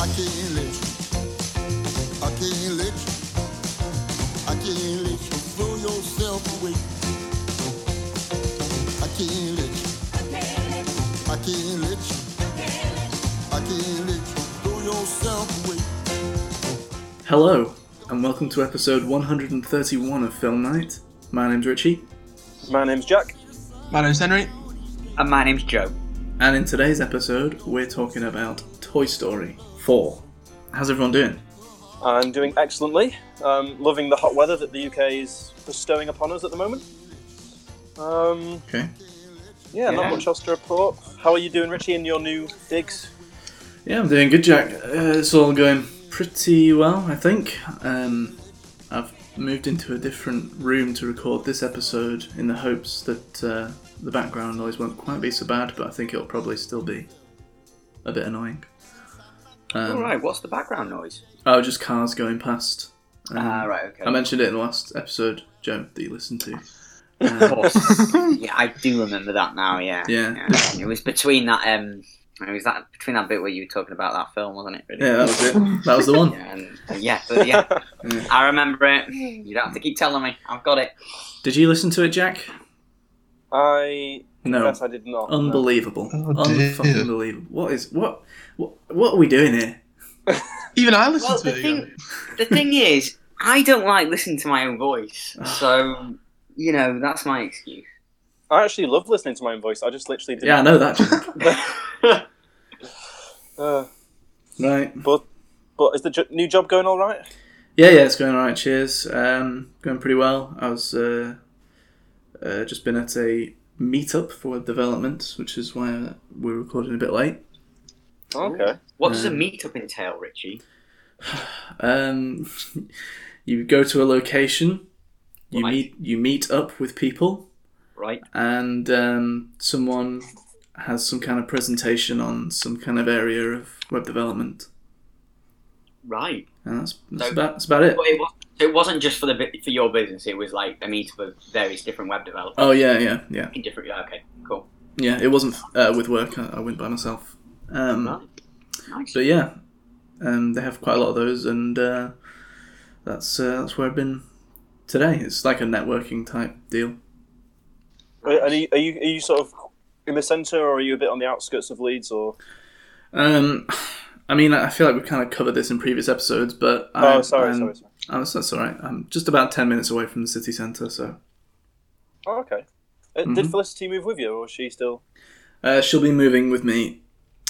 I can't let you. I can't let you. I can't let you throw yourself away. I can't let you. I can't let you. I can't let you throw yourself away. Hello, and welcome to episode 131 of Film Night. My name's Richie, My name's Jack. My name's Henry. And my name's Joe. and in today's episode, we're talking about Toy Story 4. How's everyone doing? I'm doing excellently. Um, loving the hot weather that the UK is bestowing upon us at the moment. Um, Okay. yeah, not much else to report. How are you doing, Richie, in your new digs? Yeah, I'm doing good, Jack. Uh, it's all going pretty well, I think. Um, I've moved into a different room to record this episode in the hopes that uh, the background noise won't quite be so bad, but I think it'll probably still be a bit annoying. Um, Alright, what's the background noise? Oh, just cars going past. Um, Ah, right, okay. I mentioned it in the last episode, Joe, that you listened to. Of course. yeah, I do remember that now, yeah. Yeah. It was between that, um, it was that between that bit where you were talking about that film, wasn't it? Really? Yeah, that was it. That was the one. Yeah, and, uh, yeah, but yeah, Yeah. I remember it. You don't have to keep telling me. I've got it. Did you listen to it, Jack? I No. confess I did not. Unbelievable. Oh, dear. Unfucking believable. What is what, what what are we doing here? Even I listened Well, to the it thing, the thing is, I don't like listening to my own voice, so you know that's my excuse. I actually love listening to my own voice. I just literally didn't. Yeah, I know that. Uh, right. but but is the jo- new job going all right? Yeah, yeah, it's going alright. Cheers. Um, going pretty well. I was uh, uh, just been at a meetup for web development, which is why we're recording a bit late. Okay. What does a Um, meetup entail, Richie? Um, you go to a location, you Right. meet you meet up with people, Right? and um, someone has some kind of presentation on some kind of area of web development, Right. and that's that's So- about that's about it. But it, was, it wasn't just for the bit- for your business. It was like a meetup of various different web developers. Oh yeah, yeah, yeah, In different. yeah, Okay. Cool. yeah. It wasn't uh, with work. I, I went by myself. Um, Right. Nice. But yeah, um, they have quite a lot of those, and uh, that's uh, that's where I've been today. It's like a networking type deal. Are, are, you, are you are you sort of in the centre, or are you a bit on the outskirts of Leeds? Or Um, I mean, I feel like we've kind of covered this in previous episodes, but oh, I, sorry, I'm, sorry, sorry. Oh, that's, that's all right. I'm just about ten minutes away from the city centre, so Oh, okay. Uh, Mhm. Did Felicity move with you, or is she still? uh, she'll be moving with me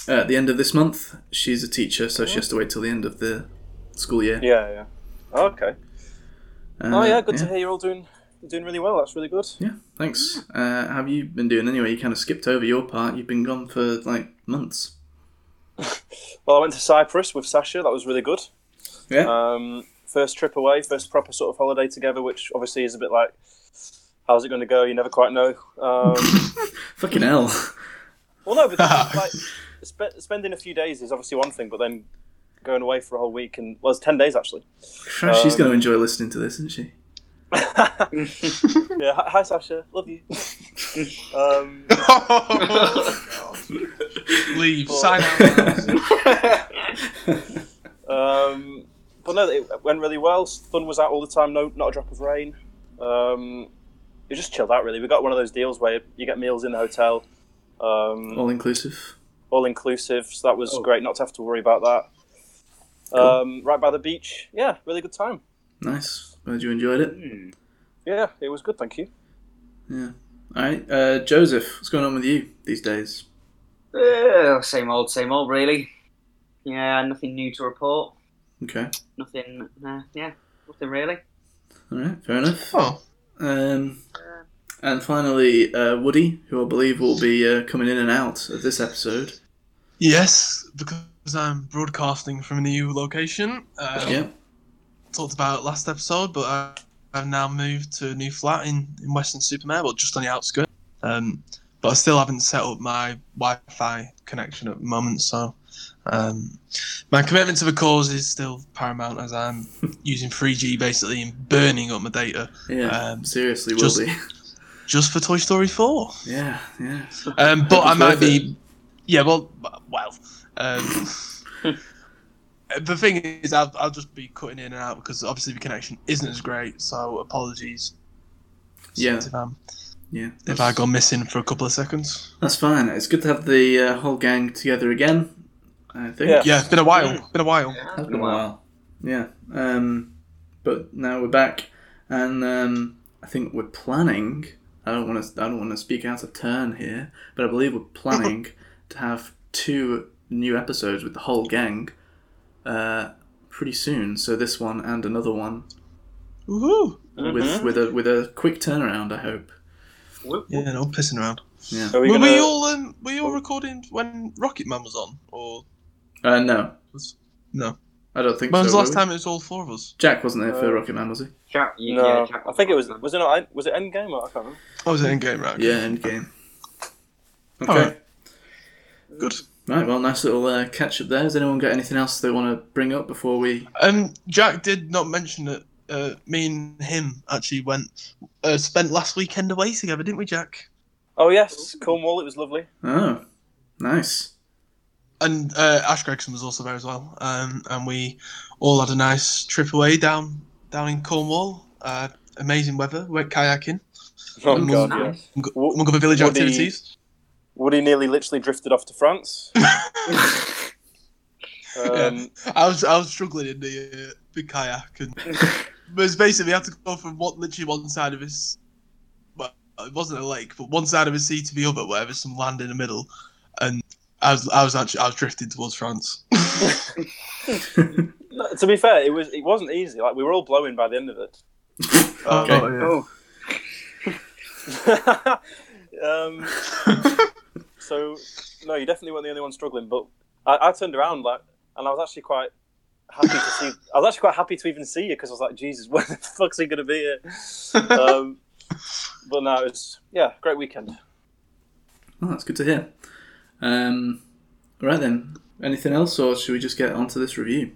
at the end of this month. She's a teacher, so she has to wait till the end of the school year. Yeah, yeah. Oh, okay. Uh, oh, yeah. Good to hear you're all doing doing really well. That's really good. Yeah, thanks. Uh, how have you been doing anyway? You kind of skipped over your part. You've been gone for like months. Well, I went to Cyprus with Sasha. That was really good. Yeah. Um, first trip away, first proper sort of holiday together, which obviously is a bit like, how's it going to go? You never quite know. Um, Fucking hell. well, no, but like spe- spending a few days is obviously one thing, but then going away for a whole week and well, it's ten days actually. Christ, she's Um, going to enjoy listening to this, isn't she? yeah. Hi, hi, Sasha. Love you. um, Leave. Well- Sign out. Um, but no, it went really well. Sun was out all the time. No, not a drop of rain. Um, it just chilled out. Really, we got one of those deals where you get meals in the hotel, um, All inclusive. All inclusive. So that was Oh. great. Not to have to worry about that. Cool. Um, right by the beach. Yeah, really good time. Nice. Glad you enjoyed it. Hmm. Yeah, it was good. Thank you. Yeah. All right, uh, Joseph, what's going on with you these days? Uh, same old, same old, really. Yeah, nothing new to report. Okay. Nothing. Uh, yeah, nothing really. All right. Fair enough. oh, Um, and finally, uh, Woody, who I believe will be uh, coming in and out of this episode. yes, because I'm broadcasting from a new location. Um, Yeah. Talked about last episode, but I, I've now moved to a new flat in, in Weston-super-Mare, well, just on the outskirts. Um, but I still haven't set up my Wi-Fi connection at the moment, so um, my commitment to the cause is still paramount as I'm using 3G basically and burning up my data Yeah. Um, seriously, will just- be. Just for Toy Story 4. Yeah. Yeah. Um, but I might worth be. Yeah, well, well. Um, the thing is, I'll, I'll just be cutting in and out because obviously the connection isn't as great. So apologies. Yeah. If, um, Yeah. if I go missing for a couple of seconds. That's fine. It's good to have the uh, whole gang together again. I think. Yeah. Yeah, it's been a while. Been a while. Has been a while. Yeah. Um, but now we're back, and um, I think we're planning. I don't want to. I don't want to speak out of turn here, but I believe we're planning to have two new episodes with the whole gang uh, pretty soon. So this one and another one Woohoo! with with a with a quick turnaround. I hope. Yeah, no pissing around. Yeah. Are we Were gonna... we all um, were you all recording when Rocket Man was on, or Uh, no, no? I don't think When was the last time it was all four of us? Jack wasn't there for Uh, Rocket Man, was he? Jack, you, No, yeah, Jack I think it was. Was it not? Was it Endgame? Or, I can't remember. Oh, was it Endgame right? okay. Yeah, Endgame. Okay. Alright. Good. Right, well, nice little uh, catch up there. Has anyone got anything else they want to bring up before we? Um, Jack did not mention that uh, me and him actually went uh, spent last weekend away together, didn't we, Jack? Oh yes, Cornwall. It was lovely. Oh, nice. And uh, Ash Gregson was also there as well. Um, and we all had a nice trip away down down in Cornwall. Uh, amazing weather. Went kayaking. Oh Mm. god, yeah. Nice. Among Wo- among other village Woody- activities. Woody nearly literally drifted off to France. Um, I was I was struggling in the uh, big kayak, and but it's basically we had to go from what literally one side of his, well, it wasn't a lake, but one side of his sea to the other, where there's some land in the middle, and I was I was actually I was drifting towards France. to be fair, it was it wasn't easy. Like we were all blowing by the end of it. Um, Okay. Oh, um, so no, you definitely weren't the only one struggling. But I, I turned around like, and I was actually quite happy to see. I was actually quite happy to even see you because I was like, Jesus, when the fuck's he gonna be here? Um, but no, it was yeah, great weekend. Oh, that's good to hear. Um, right then, anything else, or should we just get onto this review?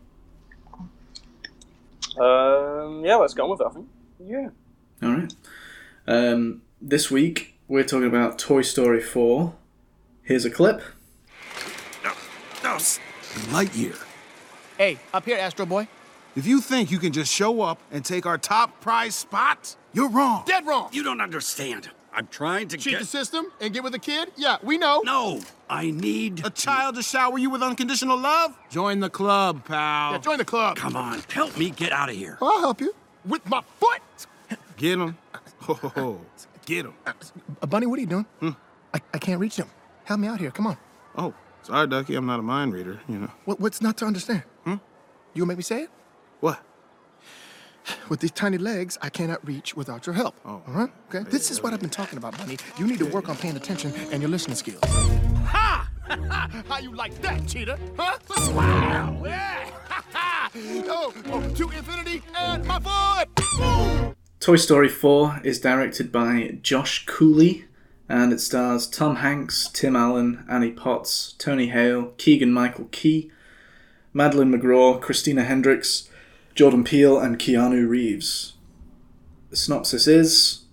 Um, yeah, let's go on with it. I think. yeah. All right. Um, this week we're talking about Toy Story 4. Here's a clip. No, no, Lightyear. Hey, up here, Astro Boy. If you think you can just show up and take our top prize spot, you're wrong. Dead wrong. You don't understand. I'm trying to Cheat get. the system and get with a kid? Yeah, we know. No, I need. A child to shower you with unconditional love? Join the club, pal. Yeah, join the club. Come on, help me get out of here. I'll help you. With my foot. Get him. Ho, ho, ho. Get him. Uh, Bunny, what are you doing? I, I can't reach him. Help me out here. Come on. Oh, sorry, Ducky. I'm not a mind reader, you know. What, what's not to understand? Hmm? You gonna make me say it? What? With these tiny legs, I cannot reach without your help. Oh. All right? Okay? This is what I've been talking about, Bunny. You need to work on paying attention and your listening skills. Ha! How you like that, cheater? Huh? Wow! Yeah! Ha! oh, oh, to infinity and my foot! Toy Story 4 is directed by Josh Cooley and it stars Tom Hanks, Tim Allen, Annie Potts, Tony Hale, Keegan Michael Key, Madeleine McGraw, Christina Hendricks, Jordan Peele, and Keanu Reeves. The synopsis is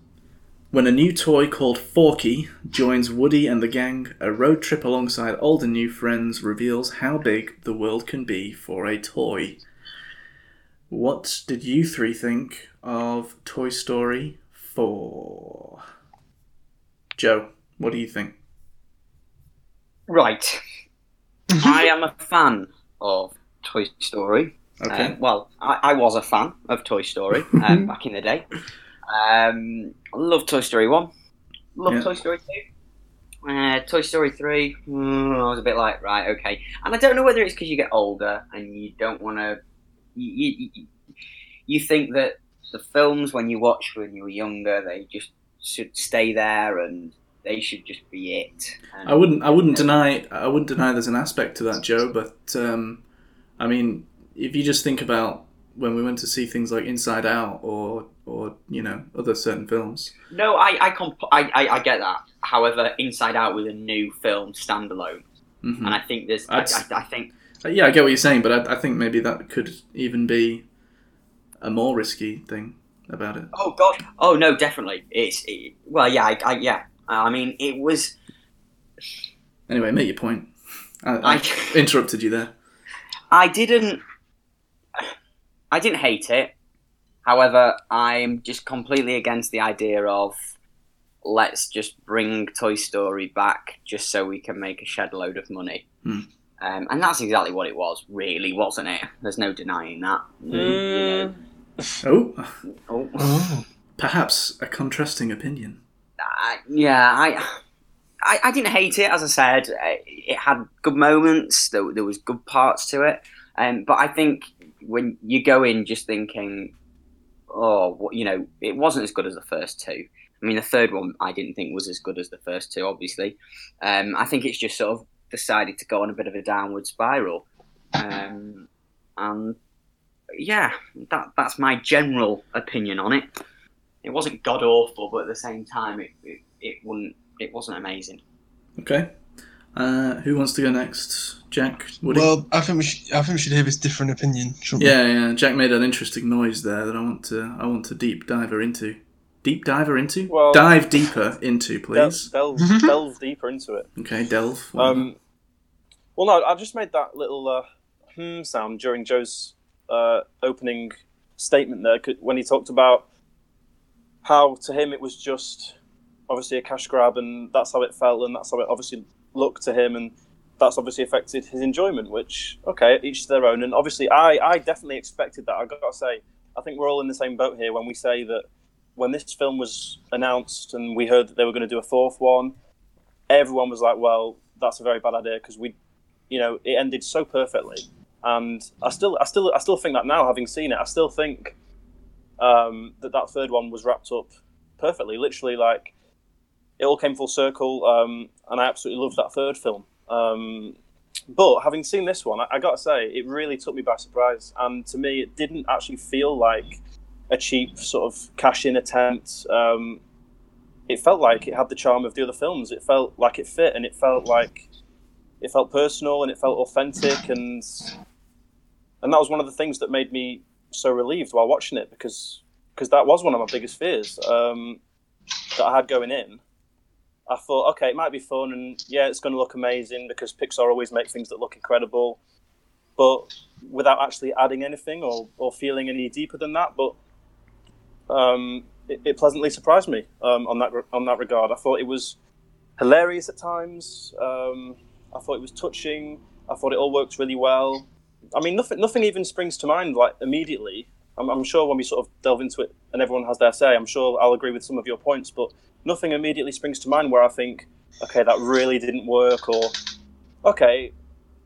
When a new toy called Forky joins Woody and the gang, a road trip alongside old and new friends reveals how big the world can be for a toy. What did you three think of Toy Story 4? Joe, what do you think? Right. I am a fan of Toy Story. Okay. Um, well, I, I was a fan of Toy Story um, back in the day. Um, love Toy Story 1. Love Yeah. Toy Story 2. Uh, Toy Story 3, mm, I was a bit like, right, okay. And I don't know whether it's because you get older and you don't want to. You, you, you- think that the films, when you watch when you were younger, they just should stay there and they should just be it. And, I wouldn't I wouldn't deny I wouldn't deny there's an aspect to that, Joe, but um, I mean, if you just think about when we went to see things like Inside Out or or you know other certain films, No, I I, comp- I, I I get that. However, Inside Out was a new film standalone, Mhm. and I think there's. I, I, I think Uh, yeah, I get what you're saying, but I, I think maybe that could even be a more risky thing about it. Oh God! Oh no, definitely. It's it, well, yeah, I, I, yeah. I mean, it was. Anyway, make your point. I I interrupted you there. I didn't I didn't hate it. However, I'm just completely against the idea of let's just bring Toy Story back just so we can make a shed load of money. Hmm. Um, and that's exactly what it was, really, wasn't it? There's no denying that. You know, Oh, oh. Oh. perhaps a contrasting opinion. I- yeah, I, I, I didn't hate it. As I said, Uh, it had good moments. There, there was good parts to it. Um, but I think when you go in just thinking, oh, you know, it wasn't as good as the first two. I mean, the third one I didn't think was as good as the first two. Obviously, um, I think it's just sort of decided to go on a bit of a downward spiral. Um, and yeah, that that's my general opinion on it. It wasn't god awful, but at the same time, it, it, it wouldn't it wasn't amazing. Okay. Uh, who wants to go next? Jack? Woody? Well, I think we should, I think we should hear his different opinion. shouldn't we? yeah, yeah. Jack made an interesting noise there that I want to I want to deep diver into. Deep diver into? Well- Dive deeper into, Del- please. delve, delve deeper into it. Okay, delve. Um, well, no, I just made that little uh, hmm sound during Joe's uh, opening statement there when he talked about how to him it was just obviously a cash grab and that's how it felt and that's how it obviously looked to him and that's obviously affected his enjoyment which okay each to their own. And obviously i i definitely expected that. I gotta say i think we're all in the same boat here when we say that when this film was announced and we heard that they were going to do a fourth one everyone was like well that's a very bad idea because we you know it ended so perfectly. And i still i still i still think that now having seen it i still think um, that that third one was wrapped up perfectly. Literally like it all came full circle um, and i absolutely loved that third film. Um, but having seen this one I, I gotta say it really took me by surprise and to me it didn't actually feel like a cheap sort of cash in attempt. Um, it felt like it had the charm of the other films. It felt like it fit and it felt like it felt personal and it felt authentic and and that was one of the things that made me so relieved while watching it because because that was one of my biggest fears um, that I had going in. I thought, okay, it might be fun and yeah, it's going to look amazing because Pixar always make things that look incredible, but without actually adding anything or, or feeling any deeper than that. But um, it, it pleasantly surprised me um, on that on that regard. I thought it was hilarious at times. Um, I thought it was touching. I thought it all worked really well. I mean, nothing nothing even springs to mind like immediately. I'm, I'm sure when we sort of delve into it and everyone has their say, I'm sure I'll agree with some of your points, but nothing immediately springs to mind where I think, okay, that really didn't work, or okay,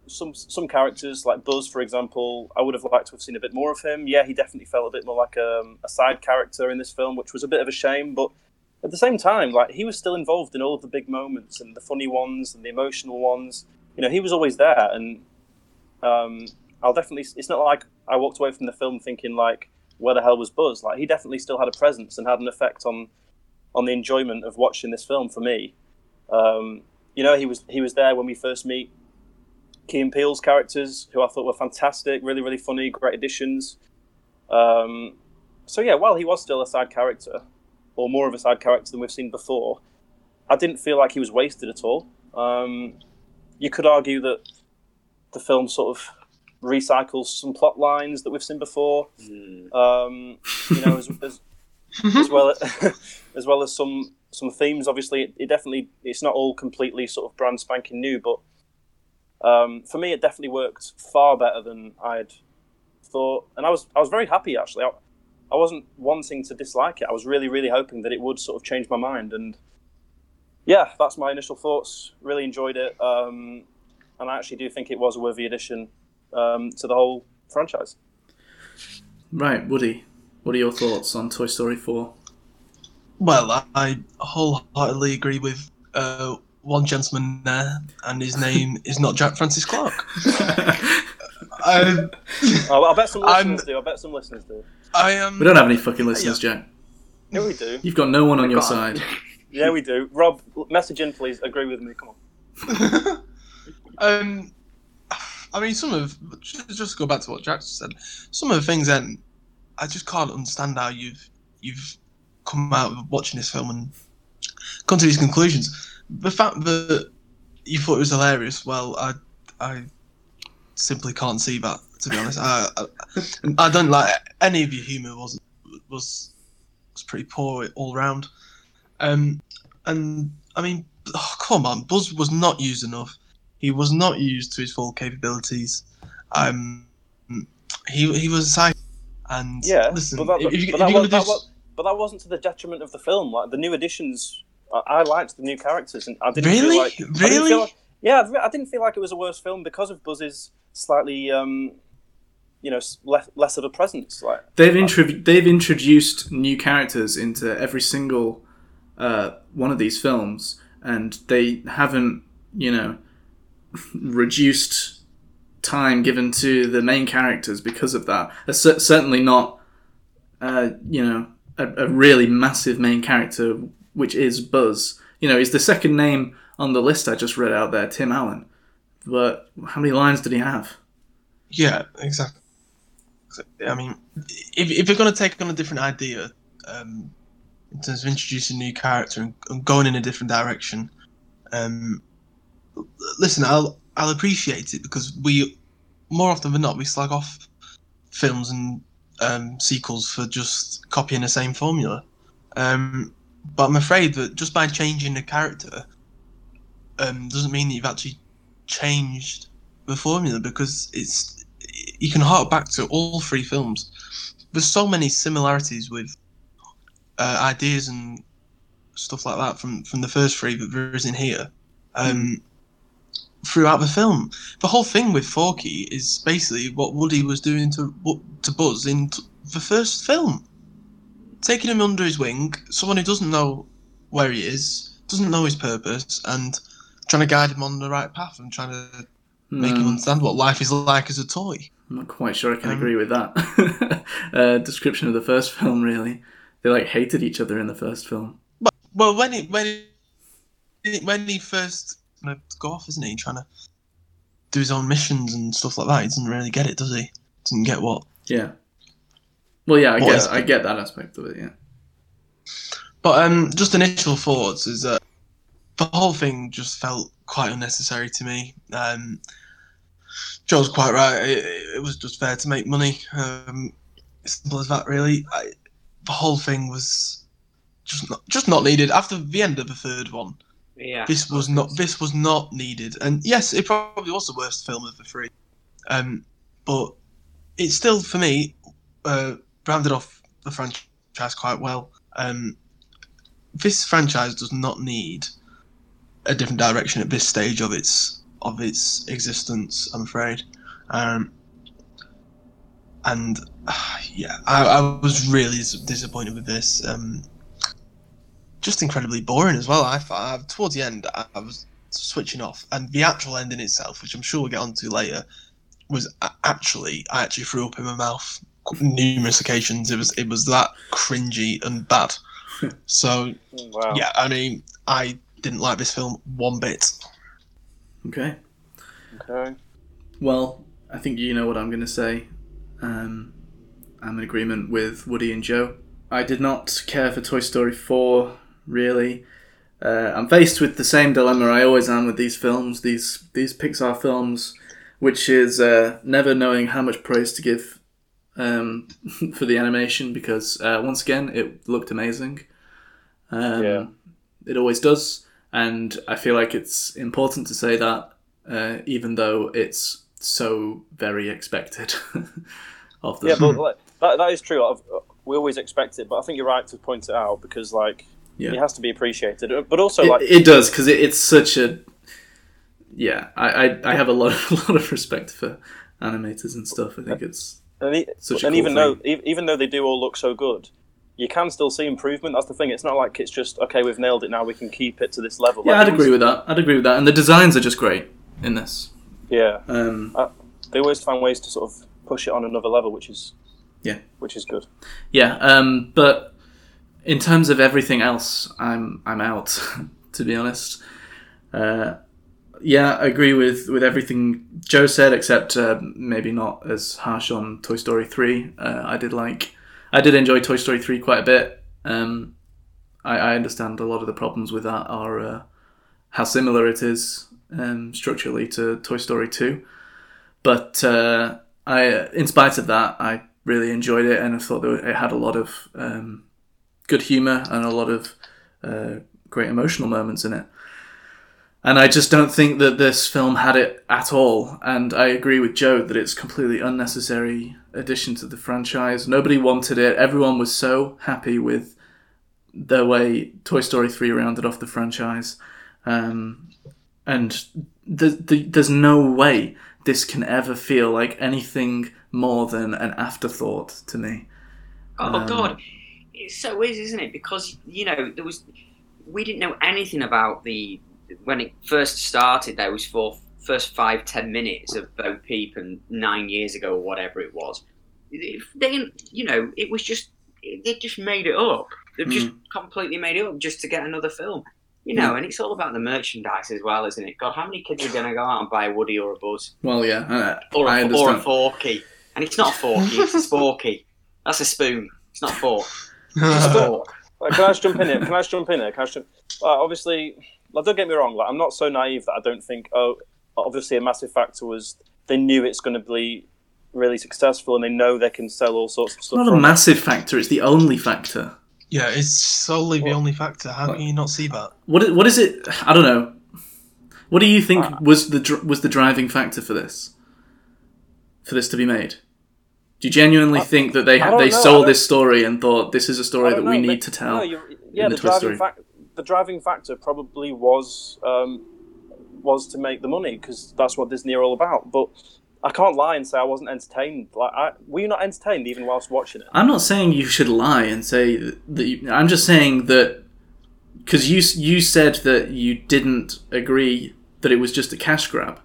some some characters like Buzz, for example, I would have liked to have seen a bit more of him. Yeah, he definitely felt a bit more like um, a side character in this film, which was a bit of a shame, but at the same time, like he was still involved in all of the big moments and the funny ones and the emotional ones. You know, he was always there, and um, I'll definitely. It's not like I walked away from the film thinking like, where the hell was Buzz? Like he definitely still had a presence and had an effect on on the enjoyment of watching this film for me. Um, you know, he was he was there when we first meet Key and Peele's characters, who I thought were fantastic, really really funny, great additions. Um, so yeah, while he was still a side character, or more of a side character than we've seen before, I didn't feel like he was wasted at all. Um, you could argue that the film sort of recycles some plot lines that we've seen before. Um, you know, as, as, as well as well as some some themes. Obviously, it, it definitely it's not all completely sort of brand spanking new, but um, for me, it definitely worked far better than I'd thought, and I was I was very happy actually. I, I wasn't wanting to dislike it. I was really really hoping that it would sort of change my mind, and yeah, that's my initial thoughts. Really enjoyed it, um, and I actually do think it was a worthy addition um, to the whole franchise. Right, Woody, what are your thoughts on Toy Story 4? Well, I, I wholeheartedly agree with uh, one gentleman there, and his name is not Jack Francis Clark. I, Oh, I bet some I'm- listeners do. I bet some listeners do. I am. We don't have any fucking listeners, Jack. Yeah, we do. You've got no one on your God. side. Yeah, we do. Rob, message in, please. Agree with me. Come on. um, I mean, some of just, just go back to what Jack said. Some of the things, then, I just can't understand how you've you've come out of watching this film and come to these conclusions. The fact that you thought it was hilarious, well, I I simply can't see that. To be honest, I, I, I don't like any of your humour was was was pretty poor all round. Um, and I mean, oh, come on, Buzz was not used enough. He was not used to his full capabilities. Um, he he was a side. And Yeah, listen, but that, if, you, but, if that was, gonna that do, was, but that wasn't to the detriment of the film. Like the new additions, I, I liked the new characters, and I didn't Really? feel like I didn't Really? feel like- yeah, I didn't feel like it was a worse film because of Buzz's slightly, um, you know, less, less of a presence. Like They've intro- they've introduced new characters into every single uh, one of these films, and they haven't, you know, reduced time given to the main characters because of that. Cer- certainly not, uh, you know, a, a really massive main character, which is Buzz. You know, he's the second name on the list I just read out there, Tim Allen. But how many lines did he have? Yeah, exactly. I mean, if, if you're going to take on a different idea um, in terms of introducing a new character and, and going in a different direction, um, listen, I'll I'll appreciate it because we more often than not we slag off films and um, sequels for just copying the same formula. Um, but I'm afraid that just by changing the character um, doesn't mean that you've actually changed the formula because it's you can hark back to all three films. There's so many similarities with uh, ideas and stuff like that from from the first three that there is in here. Um, throughout the film, the whole thing with Forky is basically what Woody was doing to to Buzz in t- the first film, taking him under his wing, someone who doesn't know where he is, doesn't know his purpose, and trying to guide him on the right path and trying to make him understand what life is like as a toy. I'm not quite sure I can Um, agree with that uh, description of the first film. Really, they like hated each other in the first film. But well, when he when he, when he first gonna go off, isn't he? Trying to do his own missions and stuff like that. He doesn't really get it, does he? Doesn't get what. Yeah. Well, yeah, I What get I get that aspect of it. Yeah. But um, just initial thoughts is that the whole thing just felt quite unnecessary to me. Um, Joe's quite right. It, it was just fair to make money. Um, simple as that, really. I, the whole thing was just not just not needed. After the end of the third one, Yeah. this was not this was not needed. And yes, it probably was the worst film of the three. Um, but it still, for me, uh, rounded off the franchise quite well. Um, this franchise does not need a different direction at this stage of its of its existence. I'm afraid, um, and uh, yeah, I, I was really disappointed with this. Um, just incredibly boring as well. I thought towards the end I, I was switching off, and the actual ending itself, which I'm sure we'll get onto later, was actually I actually threw up in my mouth numerous occasions. It was it was that cringy and bad. So wow. yeah, I mean, I didn't like this film one bit. Okay. Okay. Well, I think you know what I'm going to say. Um, I'm in agreement with Woody and Joe. I did not care for Toy Story 4, really. Uh, I'm faced with the same dilemma I always am with these films, these these Pixar films, which is uh, never knowing how much praise to give um, for the animation because uh, once again it looked amazing. Um, Yeah. It always does, and I feel like it's important to say that, uh, even though it's so very expected of them. Yeah, but like, that, that is true. I've, we always expect it, but I think you're right to point it out because like Yeah. it has to be appreciated. But also it, like it does because it, it's such a yeah. I, I, I have a lot a lot of respect for animators and stuff. I think it's and, e- such a and cool even though thing. e- even though they do all look so good, you can still see improvement. That's the thing. It's not like it's just okay. We've nailed it now. We can keep it to this level. yeah. Like, I'd agree with that. I'd agree with that. And the designs are just great in this. Yeah, Um, they always find ways to sort of push it on another level, which is Yeah. which is good. Yeah, um, but in terms of everything else, I'm I'm out. to be honest, uh, yeah, I agree with with everything Joe said, except uh, maybe not as harsh on Toy Story three. Uh, I did like, I did enjoy Toy Story three quite a bit. Um, I, I understand a lot of the problems with that are uh, how similar it is um, structurally to Toy Story two, but uh, I, in spite of that, I really enjoyed it, and I thought that it had a lot of um, good humor and a lot of uh, great emotional moments in it. And I just don't think that this film had it at all. And I agree with Joe that it's completely unnecessary addition to the franchise. Nobody wanted it. Everyone was so happy with the way Toy Story 3 rounded off the franchise. Um, and the, the, there's no way this can ever feel like anything more than an afterthought to me. Oh Um, God, it so is, isn't it? Because you know there was, we didn't know anything about the when it first started. There was for first five ten minutes of Bo Peep and nine years ago or whatever it was. They, you know, it was just they just made it up. They've just completely made it up just to get another film. You know, and it's all about the merchandise as well, isn't it? God, how many kids are going to go out and buy a Woody or a Buzz? Well, yeah, uh, or a, I or a understand. forky. And it's not a forky, it's a sporky. That's a spoon. It's not a fork. It's a. Like, can I just jump in here? Can I just jump in here? Can I just jump... uh, obviously, like, don't get me wrong. Like, I'm not so naive that I don't think. Oh, obviously, a massive factor was they knew it's going to be really successful, and they know they can sell all sorts of It's stuff. not a from it. massive factor, it's the only factor. Yeah, it's solely the only factor. How can you not see that? What is, what is it? I don't know. What do you think Uh, was the was the driving factor for this? For this to be made? Do you genuinely think that they I they know, I sold this story and thought this is a story that don't we need to tell? no, yeah, the, the driving fact, the driving factor probably was um, was to make the money because that's what Disney are all about. But I can't lie and say I wasn't entertained. Like, I, were you not entertained even whilst watching it? I'm not saying you should lie and say that. You, I'm just saying that because you you said that you didn't agree that it was just a cash grab.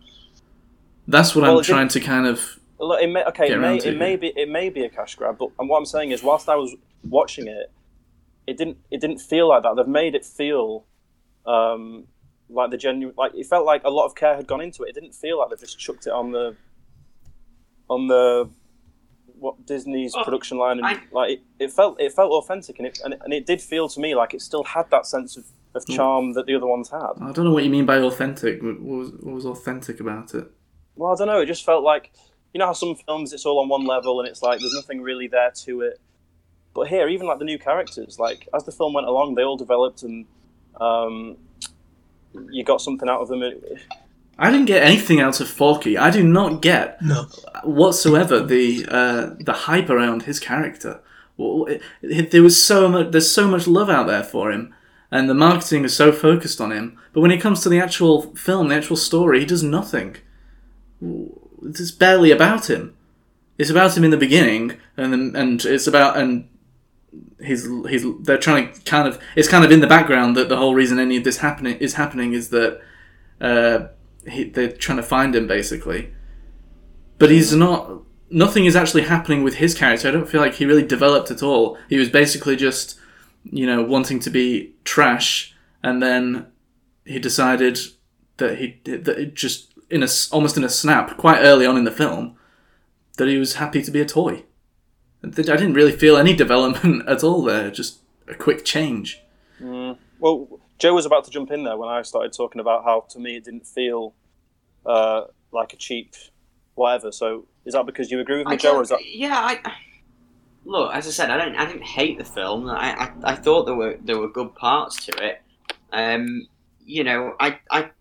That's what Well, I'm trying to kind of. Look, it may, okay, Get it may, it it, may be it may be a cash grab, but and what I'm saying is, whilst I was watching it, it didn't it didn't feel like that. They've made it feel um, like the genuine, like it felt like a lot of care had gone into it. It didn't feel like they've just chucked it on the on the what Disney's Oh, production line, and I- like it, it felt it felt authentic, and it and, it and it did feel to me like it still had that sense of, of charm that the other ones had. I don't know what you mean by authentic. What what was, what was authentic about it? Well, I don't know. It just felt like you know how some films it's all on one level and it's like there's nothing really there to it. But here, even like the new characters, like as the film went along, they all developed and um, you got something out of them. I didn't get anything out of Forky. I do not get No. whatsoever the uh, the hype around his character. Well, it- it- There was so much. There's so much love out there for him, and the marketing is so focused on him. But when it comes to the actual film, the actual story, he does nothing. It's barely about him. It's about him in the beginning, and and it's about and he's he's they're trying to kind of it's kind of in the background that the whole reason any of this happening is happening is that uh, he, they're trying to find him basically. But he's not nothing is actually happening with his character. I don't feel like he really developed at all. He was basically just you know wanting to be trash and then he decided that he that it just in a s- almost in a snap quite early on in the film that he was happy to be a toy i didn't really feel any development at all there just a quick change Well, Joe was about to jump in there when I started talking about how to me it didn't feel uh, like a cheap whatever. So is that because you agree with me, I Joe, or is that? Yeah, I look. As I said, I don't. I didn't hate the film. I, I, I thought there were there were good parts to it. Um, you know, I, I,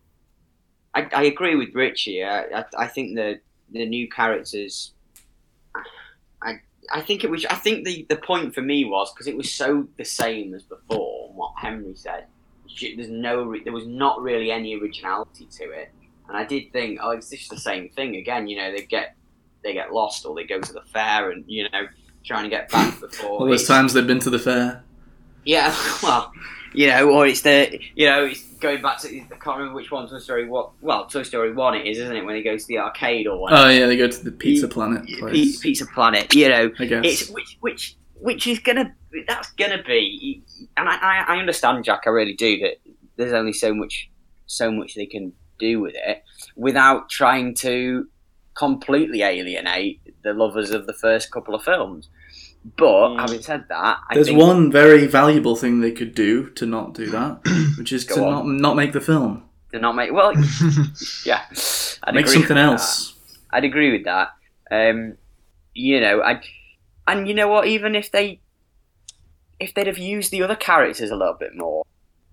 I, I agree with Richie. I, I, I think the the new characters. I, I think it was. I think the, the point for me was because it was so the same as before. What Henry said. There's no. re- There was not really any originality to it, and I did think, oh, it's just the same thing again. You know, they get they get lost or they go to the fair and you know trying to get back before. all those times they've been to the fair Yeah, well, you know, or it's the you know it's going back to I can't remember which one Toy Story what well Toy Story one it is isn't it when he goes to the arcade or whatever. oh yeah they go to the pizza planet place Pizza Planet, you know, i guess it's which which which is gonna that's gonna be, and I, I I understand Jack, I really do that. There's only so much so much they can do with it without trying to completely alienate the lovers of the first couple of films. But Mm. having said that, I There's think one very valuable thing they could do to not do that, which is Go to on. not not make the film. to not make well, yeah, I'd make agree something with else. that. I'd agree with that. Um, you know, I, and you know what? Even if they, if they'd have used the other characters a little bit more,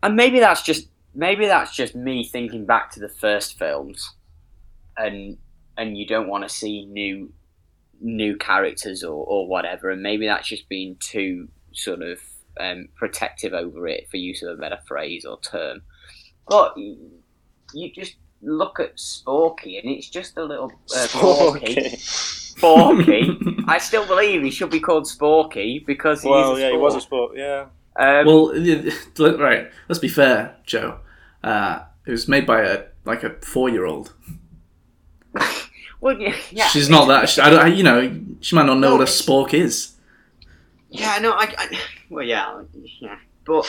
and maybe that's just maybe that's just me thinking back to the first films, and and you don't want to see new new characters or, or whatever, and maybe that's just been too sort of um, protective over it, for use of a better phrase or term. But you just look at Sporky, and it's just a little uh, Sporky. Sporky. I still believe he should be called Sporky because he Well, is a yeah, he was a sport. sport. Yeah. Um, Well, let- right. Let's be fair, Joe. Uh, it was made by a like a four-year-old. well, yeah, yeah. She's not that. She, I don't. I, you know, she might not know No, what a spork is. Yeah, no, I, I well, yeah, yeah, but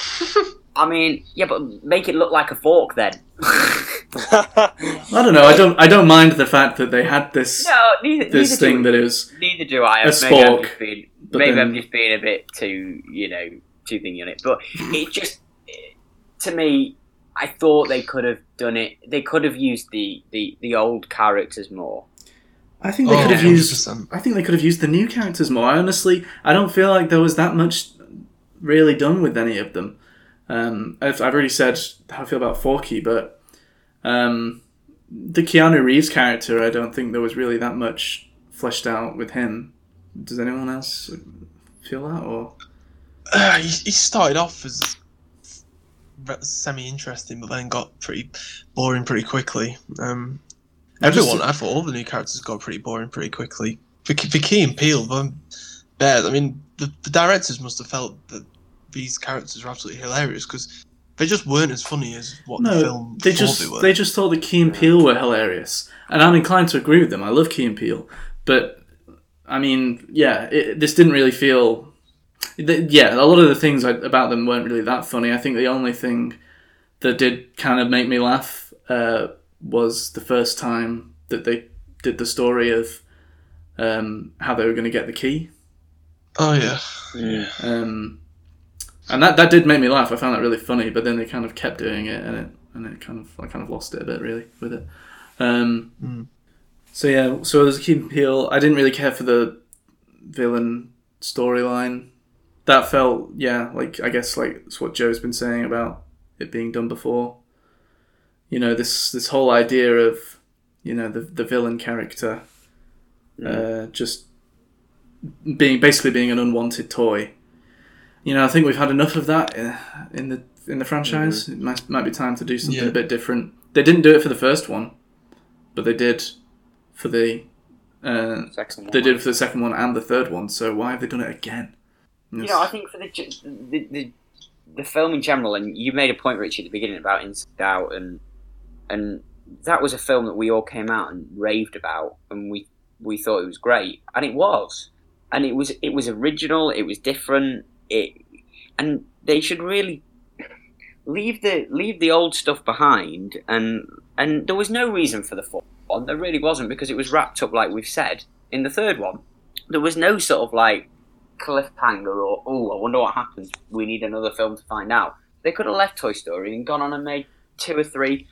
I mean, yeah, but make it look like a fork then. I don't know. I don't. I don't mind the fact that they had this no, neither, this neither thing do, that was. neither do I. a maybe I'm spork, just being, maybe then- I'm just being a bit too, you know, too thingy on it. But it just, to me, I thought they could have done it. They could have used the the the old characters more. I think they Oh, could have used. 100%. I think they could have used the new characters more. I honestly, I don't feel like there was that much really done with any of them. Um, I've, I've already said how I feel about Forky, but um, the Keanu Reeves character, I don't think there was really that much fleshed out with him. Does anyone else feel that? Or Uh, he, he started off as semi interesting, but then got pretty boring pretty quickly. Um, everyone, I thought all the new characters got pretty boring pretty quickly. For, for Key and Peele, but Bear, I mean, the, the directors must have felt that these characters were absolutely hilarious because they just weren't as funny as what the film they just they were. they just thought that Key and Peele were hilarious, and I'm inclined to agree with them. I love Key and Peele, but I mean, yeah, it, this didn't really feel. th- Yeah, a lot of the things I, about them weren't really that funny. I think the only thing that did kind of make me laugh uh, was the first time that they did the story of um, how they were going to get the key. oh yeah, Um, and that, that did make me laugh. I found that really funny, but then they kind of kept doing it, and it and it kind of I kind of lost it a bit really with it. Um, Mm. So yeah, so as a Key and Peele, I didn't really care for the villain storyline. That felt yeah, like I guess like it's what Joe's been saying about it being done before. You know this this whole idea of you know the the villain character uh, just being basically being an unwanted toy. You know, I think we've had enough of that uh, in the in the franchise. It might might be time to do something Yeah. a bit different. They didn't do it for the first one, but they did for the uh, Second one. they did for the second one and the third one. So why have they done it again? You know, I think for the, the the the film in general, and you made a point, Richie, at the beginning about Inside Out, and and that was a film that we all came out and raved about, and we we thought it was great, and it was, and it was it was original, it was different, it, and they should really leave the leave the old stuff behind, and and there was no reason for the fourth one, there really wasn't, because it was wrapped up like we've said in the third one. There was no sort of like cliffhanger or oh, I wonder what happens. We need another film to find out. They could have left Toy Story and gone on and made two or three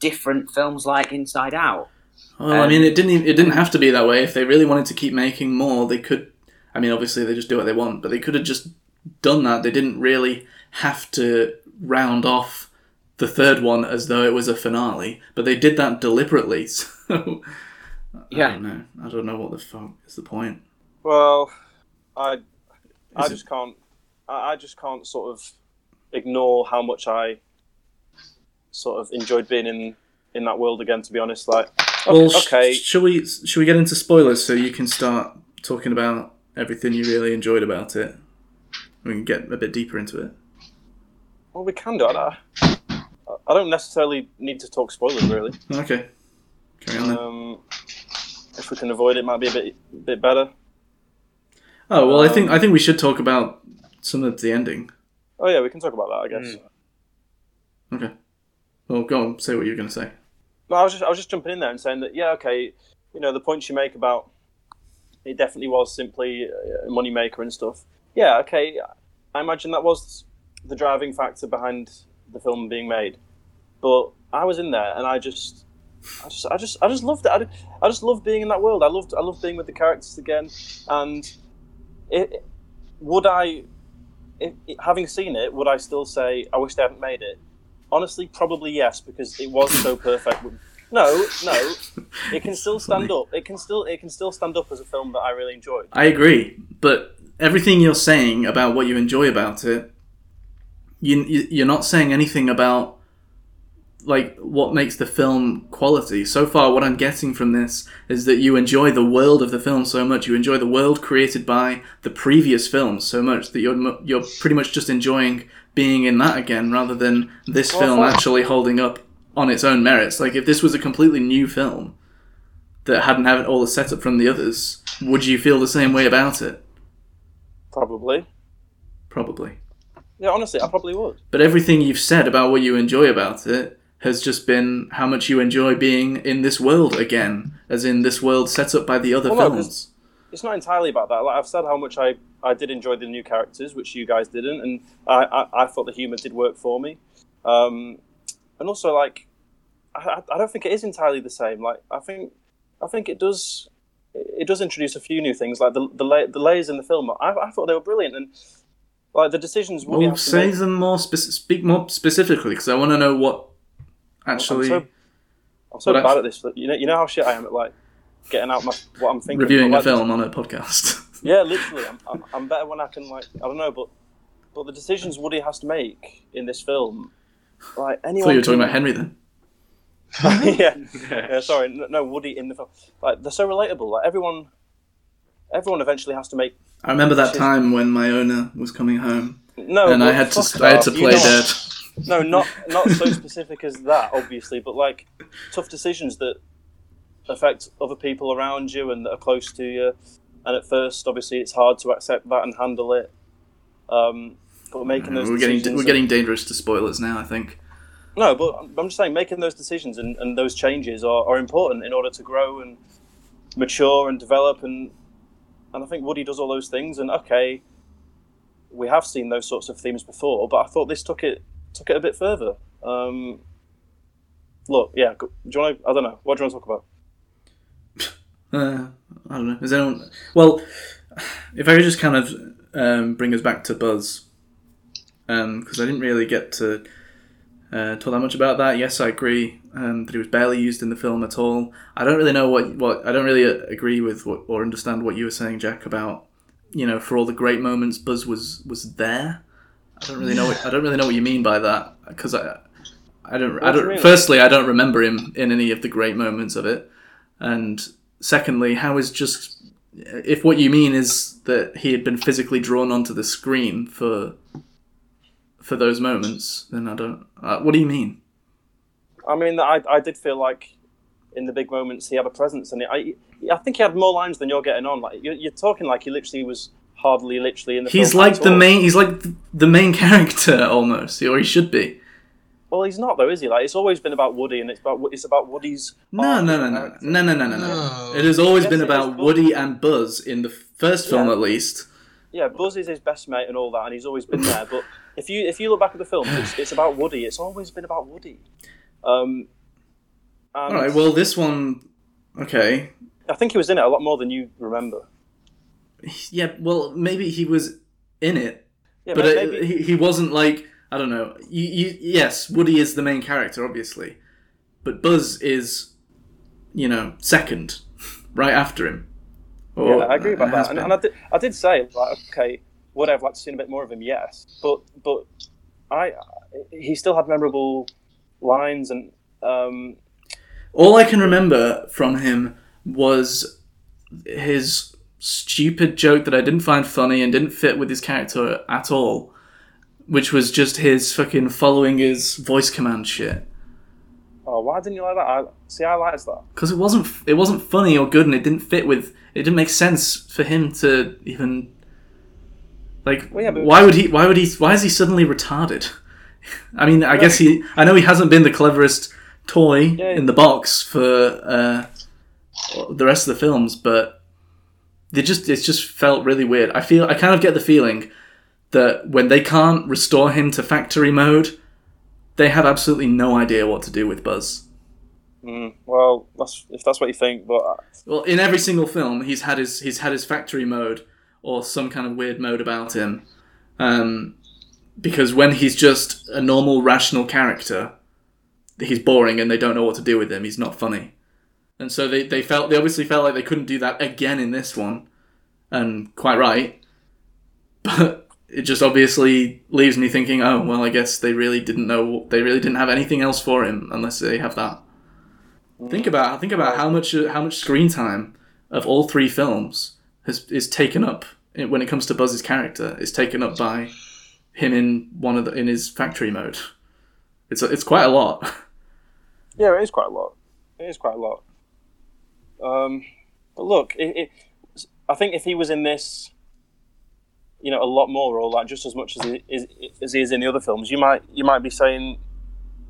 different films like Inside Out. Well, I Um, mean, it didn't. Even, it didn't have to be that way. If they really wanted to keep making more, they could. I mean, obviously they just do what they want, but they could have just done that. They didn't really have to round off the third one as though it was a finale, but they did that deliberately. So I Yeah. don't know. I don't know what the fuck is the point. Well, I I Is it- just can't I I just can't sort of ignore how much I sort of enjoyed being in in that world again. To be honest, like okay, Well, sh- okay. shall we? Shall we get into spoilers so you can start talking about everything you really enjoyed about it? We can get a bit deeper into it. well, we can do it. I, I don't necessarily need to talk spoilers really. Okay. Carry on then. Um, if we can avoid it, might be a bit bit better. Oh well, I Um, think I think we should talk about some of the ending. Oh yeah, we can talk about that. I guess. Okay. Well, go on. Say what you're going to say. No, I was just I was just jumping in there and saying that yeah, okay, you know the points you make about it definitely was simply a money maker and stuff. Yeah, okay, I imagine that was the driving factor behind the film being made. But I was in there and I just I just, I just, I just loved it. I, I just loved being in that world. I loved, I loved being with the characters again. And it, would I, it, it- having seen it, would I still say I wish they hadn't made it? Honestly, probably yes, because it was so perfect. No, no, it can still stand up. It can still, it can still stand up as a film that I really enjoyed. I agree, but everything you're saying about what you enjoy about it, you you- you're not saying anything about like what makes the film quality. So far, what I'm getting from this is that you enjoy the world of the film so much. You enjoy the world created by the previous films so much that you're you're pretty much just enjoying being in that again, rather than this Well, film actually holding up on its own merits. Like if this was a completely new film that hadn't had all the setup from the others, would you feel the same way about it? Probably. Probably. Yeah, honestly, I probably would. But everything you've said about what you enjoy about it has just been how much you enjoy being in this world again, as in this world set up by the other Well, no, films. it's not entirely about that. Like I've said, how much I, I did enjoy the new characters, which you guys didn't, and I, I, I thought the humour did work for me. Um, and also, like, I, I- don't think it is entirely the same. Like, I think, I think it does, it does introduce a few new things, like the the, la- the layers in the film. I, I thought they were brilliant, and like the decisions. Woody Well, say make- them more. Spec- speak more specifically, because I want to know what actually I'm so, I'm so bad at this. You know, you know how shit I am at like getting out my what I'm thinking. reviewing but, a film on a podcast. Yeah, literally, I'm, I'm, I'm better when I can like I don't know, but but the decisions Woody has to make in this film, like I anyone. thought you were talking can- about Henry then. yeah, yeah. Sorry, no, no, Woody in the film. Like they're so relatable. Like everyone, everyone eventually has to make. I remember that Which is- time when my owner was coming home, No, and I had to fuck I had to play dead. No, not not so specific as that, obviously, but like tough decisions that affect other people around you and that are close to you. And at first, obviously, it's hard to accept that and handle it. Um, but making those We're getting we're getting dangerous to spoilers now. I think. No, but I'm just saying making those decisions and, and those changes are, are important in order to grow and mature and develop and and I think Woody does all those things and okay, we have seen those sorts of themes before, but I thought this took it took it a bit further. Um, look, yeah, do you want to? I don't know. What do you want to talk about? Uh, I don't know. Is anyone? Well, if I could just kind of um, bring us back to Buzz, because I didn't really get to uh, talk that much about that. Yes, I agree um, that he was barely used in the film at all. I don't really know what what I don't really uh, agree with what, or understand what you were saying, Jack, about you know for all the great moments, Buzz was was there. I don't really know. What, I don't really know what you mean by that because I. I don't. I do don't. mean? Firstly, I don't remember him in any of the great moments of it, and secondly, how is just if what you mean is that he had been physically drawn onto the screen for for those moments, then I don't. Uh, what do you mean? I mean, I, I did feel like in the big moments he had a presence, and I I think he had more lines than you're getting on. Like you're, you're talking like he literally was hardly literally in the. He's film like the main. He's like the main character almost, or he should be. Well, he's not though, is he? Like it's always been about Woody, and it's about it's about Woody's. No, no, no, no, no, no, no, no, no. No. It has always been about is, Woody and Buzz in the first film, Yeah. at least. Yeah, Buzz is his best mate and all that, and he's always been there. But if you if you look back at the film, it's, it's about Woody. It's always been about Woody. Um, and All right. Well, this one, okay. I think he was in it a lot more than you remember. Yeah. Well, maybe he was in it, Yeah, but may- it, he, he wasn't like I don't know. You, you, yes, Woody is the main character, obviously, but Buzz is, you know, second, right after him. Or yeah, I agree about that. And, and I, did, I did say like, okay, would I have liked to see a bit more of him? Yes, but but I he still had memorable lines and um, All I can remember from him was his stupid joke that I didn't find funny and didn't fit with his character at all, which was just his fucking following his voice command shit. oh, why didn't you like that? I, see, I liked that. because it wasn't it wasn't funny or good and it didn't fit with it didn't make sense for him to even like Well, yeah, but- why would he why would he why is he suddenly retarded i mean i guess he i know he hasn't been the cleverest toy Yeah. in the box for uh the rest of the films but they just it just felt really weird i feel i kind of get the feeling that when they can't restore him to factory mode they have absolutely no idea what to do with buzz Mm, well, that's if that's what you think, but uh, Well, in every single film, he's had his he's had his factory mode or some kind of weird mode about him. Um, because when he's just a normal, rational character, he's boring and they don't know what to do with him. He's not funny, and so they, they felt they obviously felt like they couldn't do that again in this one, and quite right. But it just obviously leaves me thinking, oh well, I guess they really didn't know they really didn't have anything else for him unless they have that. Think about think about how much how much screen time of all three films has is taken up when it comes to Buzz's character is taken up by him in one of the in his factory mode. It's it's quite a lot. yeah, it is quite a lot. It is quite a lot. Um, but look, it, it, I think if he was in this, you know, a lot more or like just as much as he is as he is in the other films, you might you might be saying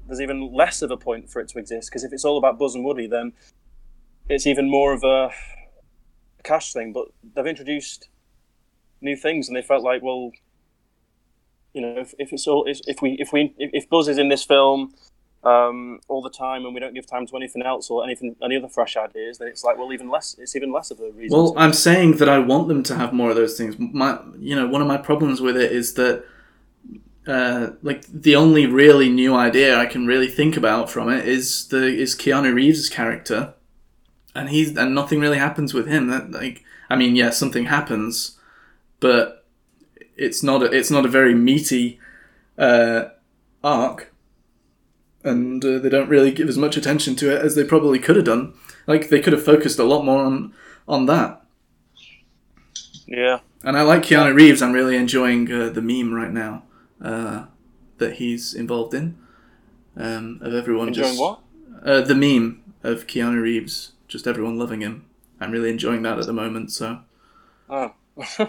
there's even less of a point for it to exist because if it's all about Buzz and Woody, then it's even more of a cash thing. But they've introduced new things, and they felt like, well, you know, if, if it's all if we if we if Buzz is in this film um, all the time, and we don't give time to anything else or anything any other fresh ideas, then it's like, well, even less. It's even less of a reason. Well, I'm saying that I want them to have more of those things. My, you know, one of my problems with it is that, uh, like, the only really new idea I can really think about from it is the is Keanu Reeves' character, and he's and nothing really happens with him. That like, I mean, yeah, something happens, but it's not a, it's not a very meaty uh, arc, and uh, they don't really give as much attention to it as they probably could have done. Like, they could have focused a lot more on on that. yeah, And I like Keanu Reeves. I'm really enjoying uh, the meme right now uh, that he's involved in. Um, of everyone enjoying just what? Uh, the meme of Keanu Reeves, just everyone loving him. I'm really enjoying that at the moment. So, Oh, I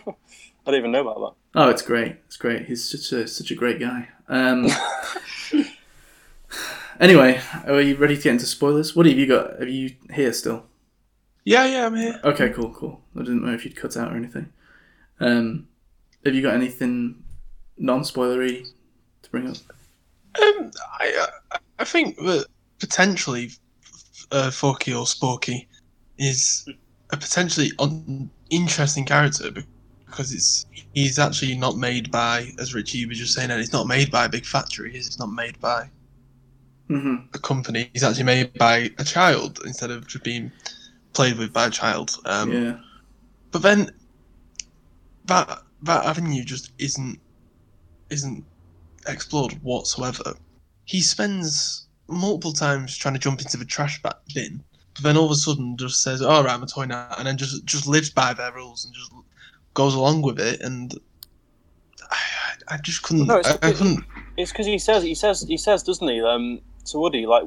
didn't even know about that. oh, it's great. It's great. He's such a such a great guy. Um, anyway, are you ready to get into spoilers? What have you got? Have you here still? Yeah, yeah, I'm here. Okay, cool, cool. I didn't know if you'd cut out or anything. Um, have you got anything non-spoilery to bring up? Um, I uh, I think that potentially, uh, Forky or Sporky is a potentially un- interesting character because it's he's actually not made by, as Richie was just saying, and it's not made by a big factory. It's not made by hmm a company. He's actually made by a child instead of just being played with by a child. Um, yeah. But then that that avenue just isn't isn't explored whatsoever. He spends multiple times trying to jump into the trash bin, but then all of a sudden just says, "All right, I'm a toy now," and then just just lives by their rules and just goes along with it. And I, I I just couldn't. No, it's- I, I couldn't. It's because he says he says he says, doesn't he? Um, to Woody, like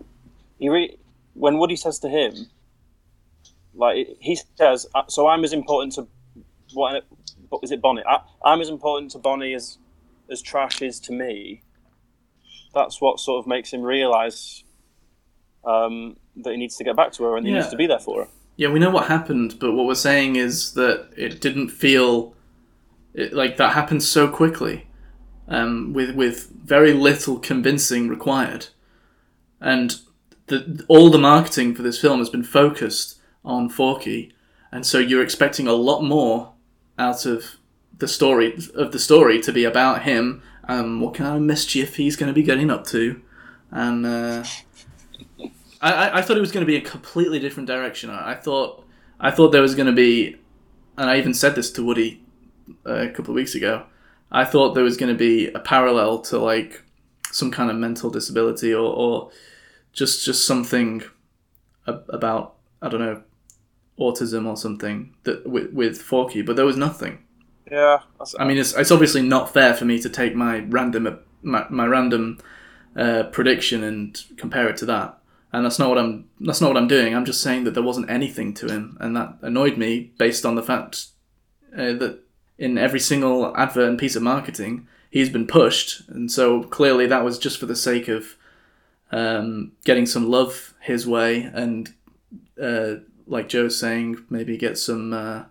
he re- when Woody says to him, like he says, "Uh, "So I'm as important to what is it, Bonnie? I, I'm as important to Bonnie as as trash is to me." That's what sort of makes him realise um, that he needs to get back to her and he needs to be there for her. Yeah, we know what happened, but what we're saying is that it didn't feel it, like that happened so quickly, um, with with very little convincing required, and the all the marketing for this film has been focused on Forky, and so you're expecting a lot more out of the story of the story to be about him, um, what kind of mischief he's going to be getting up to, and. Uh, I, I- I thought it was going to be a completely different direction. I I thought I thought there was going to be, and I even said this to Woody uh, a couple of weeks ago. I thought there was going to be a parallel to like some kind of mental disability or, or just just something about I don't know autism or something that with, with Forky, but there was nothing. Yeah, I mean, it's, it's obviously not fair for me to take my random my, my random uh, prediction and compare it to that, and that's not what I'm that's not what I'm doing. I'm just saying that there wasn't anything to him, and that annoyed me based on the fact uh, that in every single advert and piece of marketing he's been pushed, and so clearly that was just for the sake of um, getting some love his way, and uh, like Joe's saying, maybe get some uh,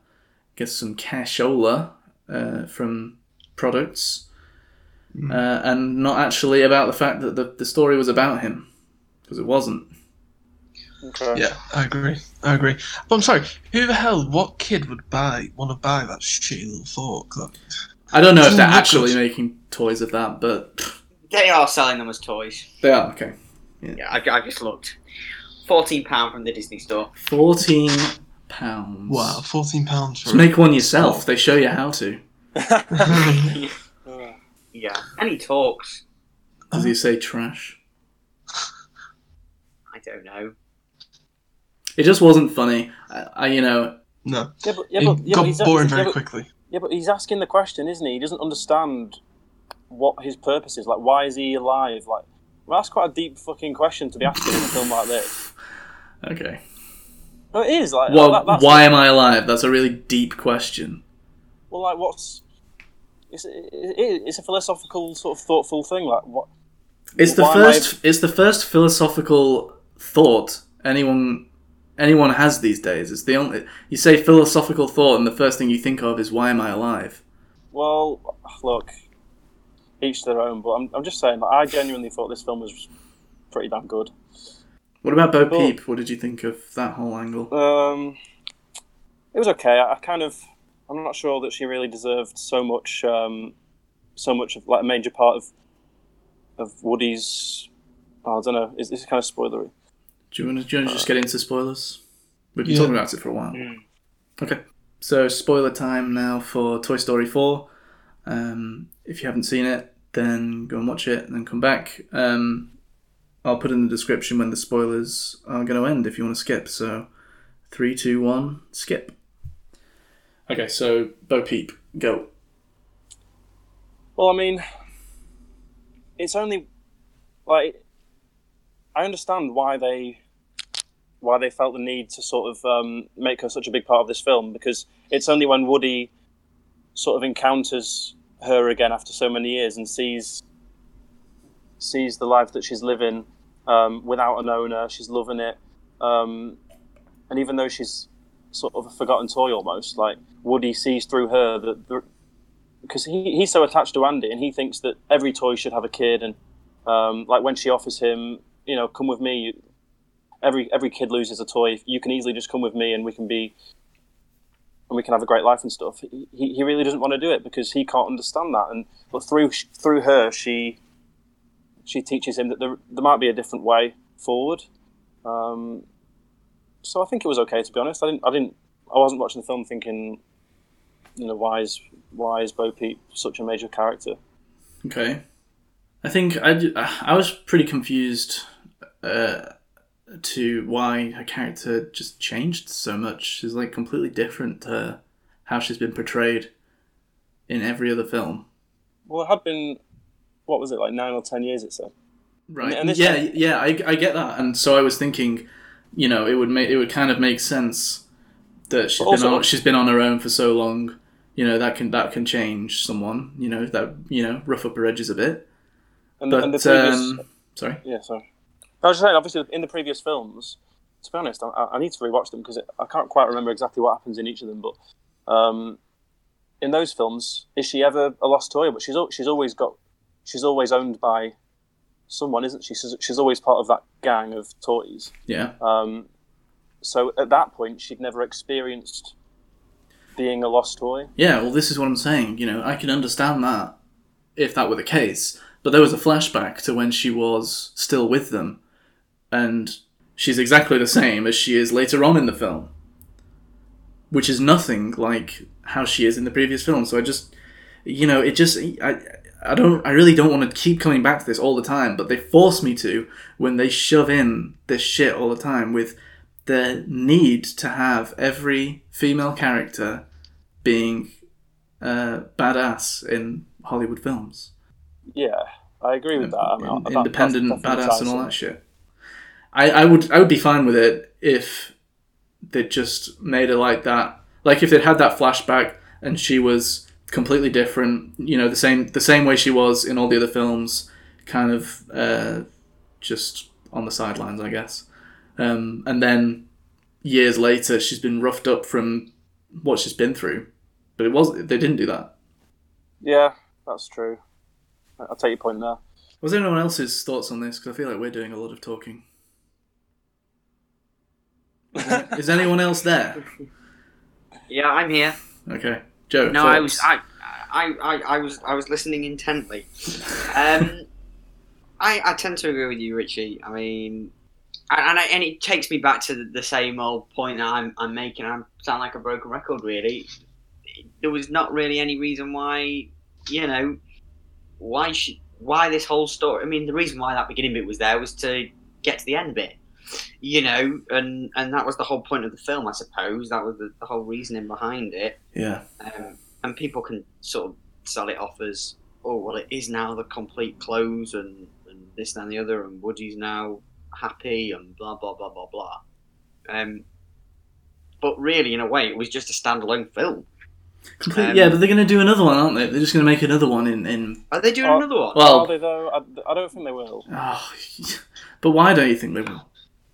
get some cashola uh, from products, uh, and not actually about the fact that the, the story was about him, because it wasn't. Okay. Yeah, I agree. I agree. But I'm sorry, who the hell, what kid would buy want to buy that shitty little fork? Like, I don't know if they're actually making toys of that, but They are selling them as toys. they are okay. Yeah, I, I just looked. Fourteen pound from the Disney store. Fourteen pounds. wow, fourteen pounds for Just make one yourself. They show you how to. Yeah, and he talks. Does he say trash? I don't know. It just wasn't funny. I, I you know, no. Yeah, but, yeah, It but, yeah, got but he's, boring yeah, very but- quickly. Yeah, but he's asking the question, isn't he? He doesn't understand what his purpose is. Like, why is he alive? Like, well, that's quite a deep fucking question to be asking in a film like this. okay. No, it is. Like, Well, that- why am I alive? That's a really deep question. Well, like, what's it's, it, it, it's a philosophical sort of thoughtful thing. Like, what? It's the am I- first. It's the first philosophical thought anyone anyone has these days. It's the only. You say philosophical thought, and the first thing you think of is why am I alive? Well, look, each their own. But I'm, I'm just saying. Like, I genuinely thought this film was pretty damn good. What about Bo Well- Peep? What did you think of that whole angle? Um, it was okay. I, I kind of, I'm not sure that she really deserved so much, um, so much of like a major part of, of Woody's. oh, I don't know. Is this kind of spoilery? Do you want to, do you want to just get into spoilers? We've been Yeah. talking about it for a while. Okay, so spoiler time now for Toy Story 4. Um, if you haven't seen it, then go and watch it and then come back. Um, I'll put in the description when the spoilers are going to end if you want to skip. So, three, two, one, skip. Okay, so Bo Peep, go. Well, I mean, it's only like I understand why they why they felt the need to sort of um, make her such a big part of this film because it's only when Woody sort of encounters her again after so many years and sees sees the life that she's living um, without an owner. She's loving it, um, and even though she's sort of a forgotten toy almost, like Woody sees through her that because he, he's so attached to Andy and he thinks that every toy should have a kid and um, like when she offers him you know come with me every every kid loses a toy you can easily just come with me and we can be and we can have a great life and stuff he, he really doesn't want to do it because he can't understand that and but through through her she she teaches him that there, there might be a different way forward um, so I think it was okay to be honest I didn't I didn't I wasn't watching the film thinking you know why is why is Bo Peep such a major character? Okay. I think I I was pretty confused uh, to why her character just changed so much. She's like completely different to how she's been portrayed in every other film. Well, it had been what was it like nine or ten years? It said. Right. And yeah, yeah, I, I get that, and so I was thinking, you know, it would make it would kind of make sense that she's also- been on, she's been on her own for so long. You know that can that can change someone. You know that you know rough up her edges a bit. And, But and the previous, um, sorry. yeah, sorry. I was just saying, obviously, in the previous films, to be honest, I, I need to rewatch them because I can't quite remember exactly what happens in each of them. But um, in those films, is she ever a lost toy? But she's she's always got, she's always owned by someone, isn't she? She's, she's always part of that gang of toys. Yeah. Um, so at that point, she'd never experienced being a lost toy. Yeah, well, this is what I'm saying. You know, I can understand that if that were the case. But there was a flashback to when she was still with them, and she's exactly the same as she is later on in the film, which is nothing like how she is in the previous film. So I just, you know, it just I. I don't. I really don't want to keep coming back to this all the time, but they force me to when they shove in this shit all the time with the need to have every female character being uh, badass in Hollywood films. Yeah, I agree with that. I mean, In- that- independent badass and all that shit. I, I would I would be fine with it if they just made it like that. Like if they'd had that flashback and she was completely different, you know, the same the same way she was in all the other films, kind of uh, just on the sidelines, I guess. Um, and then years later, she's been roughed up from what she's been through. But it was they didn't do that. Yeah, that's true. I'll take your point there. Was there anyone else's thoughts on this? Because I feel like we're doing a lot of talking. Is anyone else there? Yeah, I'm here. Okay, Joe. No, I was? I, I, I, I was I was listening intently. Um, I I tend to agree with you, Richie. I mean, and and, I, and it takes me back to the, the same old point that I'm I'm making. I sound like a broken record, really. There was not really any reason why, you know, why should why this whole story. I mean, the reason why that beginning bit was there was to get to the end bit. You know, and and that was the whole point of the film, I suppose. That was the, the whole reasoning behind it yeah. um, and people can sort of sell it off as, oh well, it is now the complete close and, and this and the other, and Woody's now happy and blah blah blah blah blah. Um, but really, in a way, it was just a standalone film. Complete, Um, yeah, but they're going to do another one, aren't they? They're just going to make another one in. in Are they doing Oh, another one? well, Are they though? I, I don't think they will. oh, but why don't you think they will?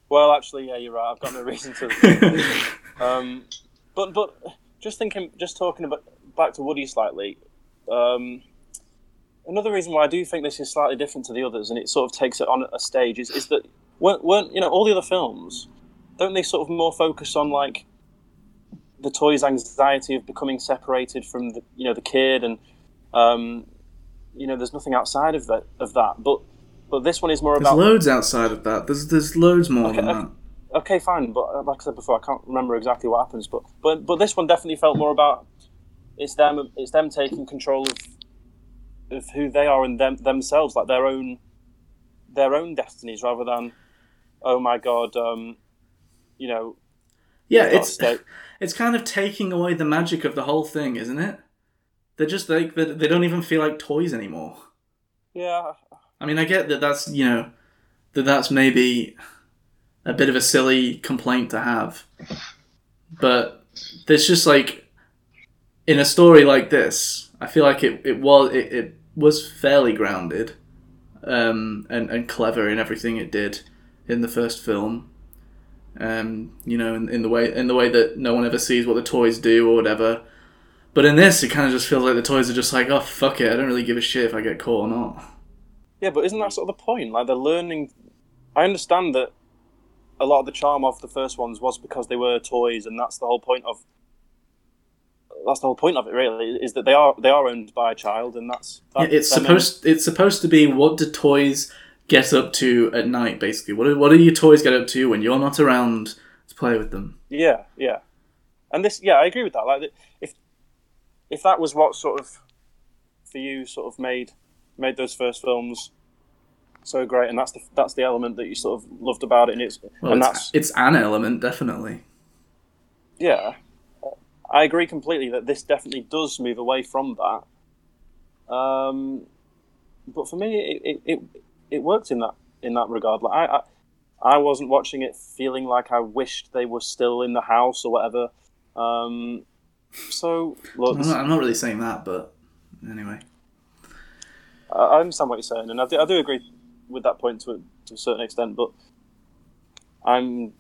Well, actually, yeah, you're right. I've got no reason to. Um, but but just thinking, just talking about back to Woody slightly. Um, another reason why I do think this is slightly different to the others, and it sort of takes it on a stage, is, is that weren't, weren't you know all the other films? Don't they sort of more focus on like the toy's anxiety of becoming separated from the you know the kid, and um, you know there's nothing outside of that of that, but. But this one is more There's about loads outside of that. There's there's loads more Okay, than okay. that. okay, fine, but uh, like I said before, I can't remember exactly what happens. But but but this one definitely felt more about it's them it's them taking control of of who they are and them themselves, like their own their own destinies, rather than oh my god, um, you know, Yeah, we've got to it's it's kind of taking away the magic of the whole thing, isn't it? They're just like they, they don't even feel like toys anymore. yeah, I mean, I get that that's you know that that's maybe a bit of a silly complaint to have, but there's just like in a story like this, I feel like it, it was it, it was fairly grounded um, and and clever in everything it did in the first film. Um, you know, in, in the way in the way that no one ever sees what the toys do or whatever. But in this, it kind of just feels like the toys are just like, oh fuck it, I don't really give a shit if I get caught or not. Yeah. But isn't that hmm. sort of the point? Like they're learning. I understand that a lot of the charm of the first ones was because they were toys, and that's the whole point of that's the whole point of it. Really, is that they are they are owned by a child, and that's, Yeah, it's supposed it's supposed to be what do toys get up to at night basically what do, what do your toys get up to when you're not around to play with them Yeah, yeah, and this, yeah, I agree with that. Like, if if that was what sort of for you sort of made made those first films so great, and that's the that's the element that you sort of loved about it, and it's well and it's, that's it's an element definitely yeah, I agree completely that this definitely does move away from that. Um, but for me, it it, it, it worked in that in that regard. Like I, I I wasn't watching it feeling like I wished they were still in the house or whatever. Um, so look, I'm not, I'm not really saying that but anyway I I understand what you're saying, and I do, I do agree with that point to a, to a certain extent. But I'm,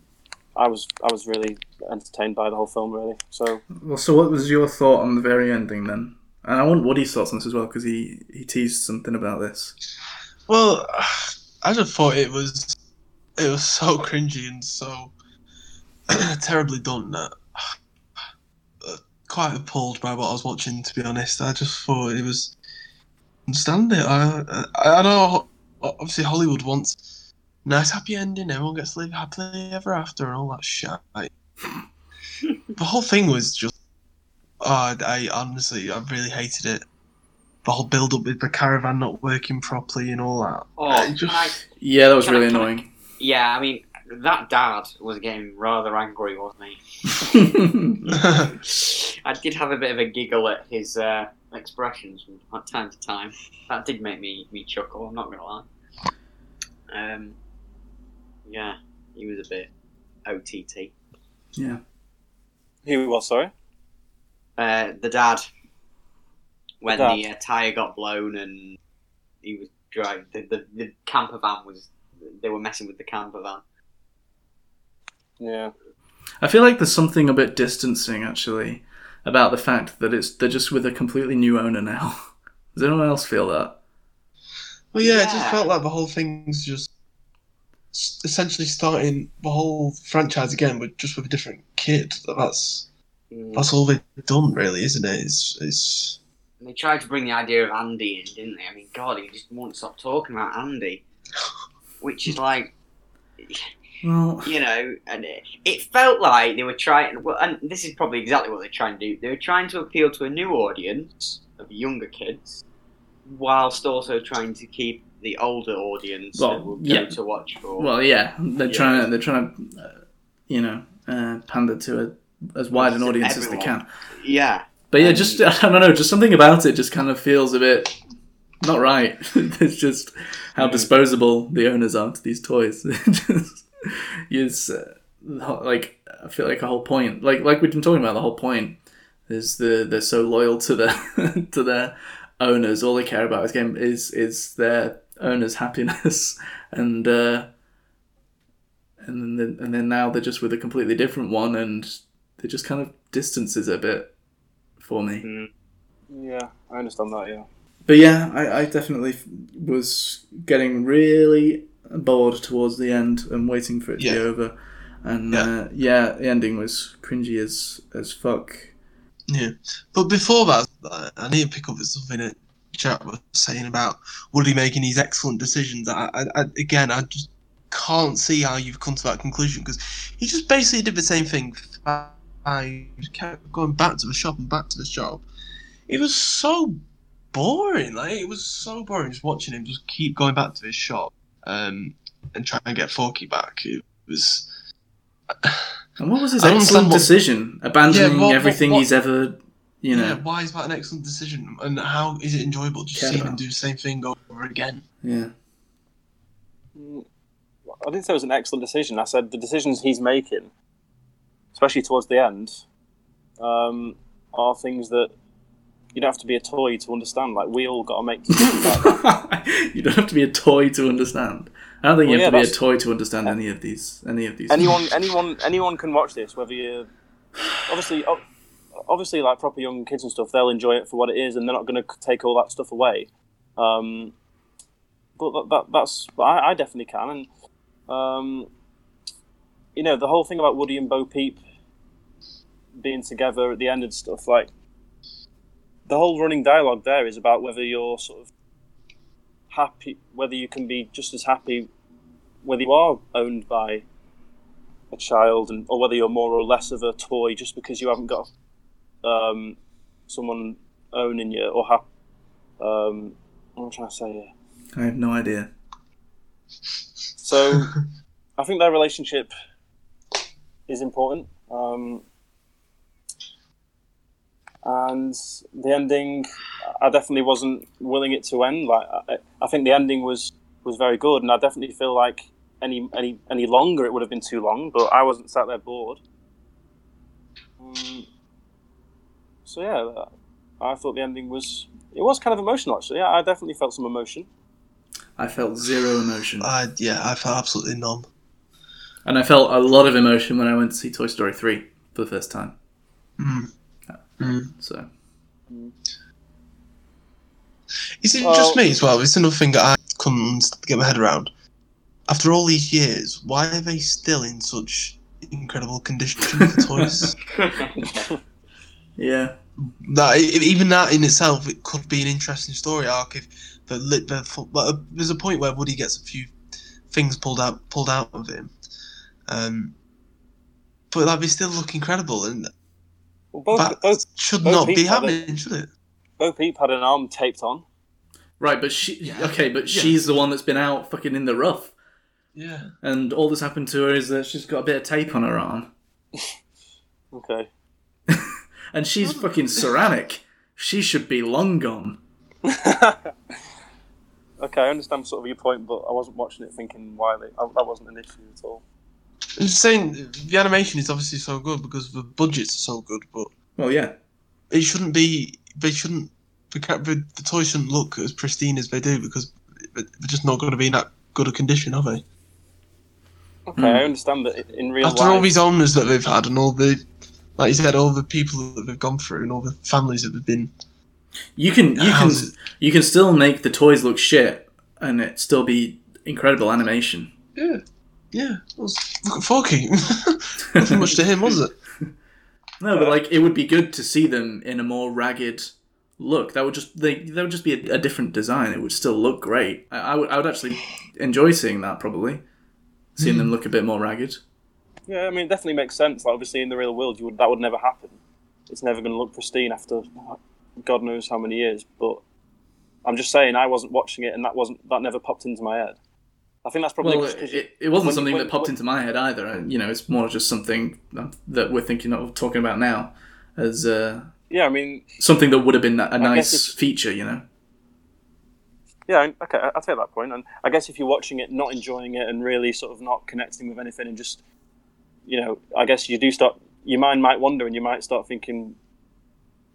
I was, I was really entertained by the whole film, really. So well so what was your thought on the very ending then and I want Woody's thoughts on this as well because he he teased something about this Well, I just thought it was it was so cringy and so terribly done that uh, quite appalled by what I was watching. To be honest, I just thought it was understand it. I I, I know obviously Hollywood wants nice happy ending. Everyone gets to live happily ever after and all that shit. Like, the whole thing was just. Oh, I, I honestly, I really hated it. The whole build up with the caravan not working properly and all that. Oh, just- I- yeah that was Can I- really I- annoying yeah, I mean that dad was getting rather angry, wasn't he? I did have a bit of a giggle at his uh, expressions from time to time. That did make me, me chuckle. I'm not gonna lie. Um, yeah, he was a bit OTT. yeah who was sorry? Uh, the dad, when The the, uh, tire got blown and he was driving the, the the camper van was they were messing with the camper van. Yeah, I feel like there's something a bit distancing actually about the fact that it's they're just with a completely new owner now. Does anyone else feel that? Well, yeah, it just felt like the whole thing's just essentially starting the whole franchise again, with just with a different kid. That's Mm. that's all they've done, really, isn't it? It's it's They tried to bring the idea of Andy in, didn't they? I mean, God, he just won't stop talking about Andy, which is like, Well, you know, and it, it felt like they were trying. Well, and this is probably exactly what they're trying to do. They were trying to appeal to a new audience of younger kids, whilst also trying to keep the older audience Well, that will go yeah. to watch for. well, yeah, they're Yeah. trying to they're trying to, uh, you know, uh, pander to a, as wide an To audience as they can. yeah, But yeah, And- just I don't know, just something about it just kind of feels a bit not right. it's just how Mm. disposable the owners are to these toys. Just is uh, like I feel like a whole point, like like we've been talking about, the whole point is the they're so loyal to their to their owners. All they care about is game is is their owners' happiness, and uh, and then and then now they're just with a completely different one, and it just kind of distances a bit for me. Mm. Yeah, I understand that. Yeah. But yeah, I, I definitely was getting really bored towards the end and waiting for it to Yeah. be over. And Yeah. uh, yeah, the ending was cringy as as fuck. yeah. But before that, I- I need to pick up with something that Jack was saying about Woody making these excellent decisions. I, I, I again, I just can't see how you've come to that conclusion because he just basically did the same thing. I kept going back to the shop and back to the shop. It was so boring. Like it was so boring just watching him just keep going back to his shop um, and trying to get Forky back. It was. And what was his I excellent understand what- decision? Abandoning Yeah, what- what- everything what- he's ever, you know. Yeah, why is that an excellent decision? And how is it enjoyable to see seeing him do the same thing over again? Yeah. Mm, I didn't say it was an excellent decision. I said the decisions he's making, especially towards the end, um, are things that you don't have to be a toy to understand. Like we all got to make decisions like that. you don't have to be a toy to understand. I don't think you have yeah, to be a toy to understand any of these. Any of these. anyone, anyone, anyone can watch this. Whether you, obviously, obviously, like proper young kids and stuff, they'll enjoy it for what it is, and they're not going to take all that stuff away. Um, but that, that, that's I, I definitely can, and um, you know the whole thing about Woody and Bo Peep being together at the end and stuff like the whole running dialogue there is about whether you're sort of happy, whether you can be just as happy whether you are owned by a child and or whether you're more or less of a toy just because you haven't got um, someone owning you or have um, what am I trying to say here? I have no idea. So I think their relationship is important. Um, and the ending, I definitely wasn't willing it to end. Like I, I think the ending was was very good, and I definitely feel like any any any longer it would have been too long. But I wasn't sat there bored. Um, so yeah, I thought the ending was it was kind of emotional actually. I definitely felt some emotion. I felt zero emotion. I yeah, I felt absolutely none. And I felt a lot of emotion when I went to see Toy Story 3 for the first time. Mm. Mm. So, Is it Well- just me as well? It's another thing that I couldn't get my head around. After all these years, why are they still in such incredible condition the toys? yeah. that even that in itself, it could be an interesting story arc if the lit the but, uh, there's a point where Woody gets a few things pulled out pulled out of him. Um, but like they still look incredible, and Well, both, that both should both not be people had happening, should it? Bo Peep had an arm taped on. Right, but she. Yeah. Okay, but Yeah. she's the one that's been out fucking in the rough. Yeah. And all that's happened to her is that she's got a bit of tape on her arm. Okay. And she's fucking ceramic. She should be long gone. Okay, I understand sort of your point, but I wasn't watching it thinking why they, I, that wasn't an issue at all. I'm just saying the animation is obviously so good because the budgets are so good, but Well, yeah. it shouldn't be. They shouldn't. The, ca- the, the toys shouldn't look as pristine as they do because they're just not going to be in that good a condition, are they? Okay, Hmm. I understand that in real After life. all these owners that they've had and all the, like you said, all the people that they've gone through and all the families that they've been. You can you can you can still make the toys look shit and it still be incredible animation. Yeah. Yeah, it was, look at Forky. Nothing much to him, was it? No, but like it would be good to see them in a more ragged look. That would just they that would just be a, a different design. It would still look great. I, I would I would actually enjoy seeing that probably, seeing hmm. them look a bit more ragged. Yeah, I mean, it definitely makes sense. Like, obviously, in the real world, you would that would never happen. It's never going to look pristine after God knows how many years. But I'm just saying, I wasn't watching it, and that wasn't that never popped into my head. I think that's probably Well, it, it wasn't something when- that popped into my head either. and, You know, it's more just something that we're thinking of talking about now as uh, yeah. I mean, something that would have been a nice feature. You know. yeah, okay, I- take that point. And I guess if you're watching it, not enjoying it, and really sort of not connecting with anything, and just, you know, I guess you do start. Your mind might wander, and you might start thinking,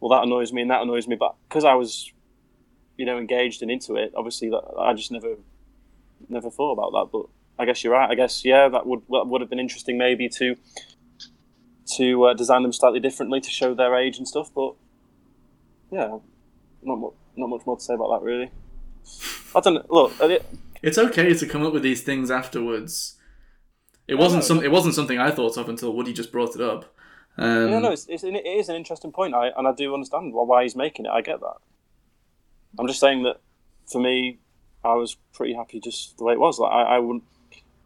"Well, that annoys me, and that annoys me." But because I was, you know, engaged and into it, obviously, that I just never, never thought about that. But I guess you're right. I guess yeah, that would that would have been interesting maybe to, to uh, design them slightly differently to show their age and stuff. But yeah, not mu- not much more to say about that really. I don't know. Look, it, It's okay to come up with these things afterwards. It wasn't some. It wasn't something I thought of until Woody just brought it up. Um, no, no, it's, it's it is an interesting point, I, and I do understand why, why he's making it. I get that. I'm just saying that for me, I was pretty happy just the way it was. Like I, I wouldn't.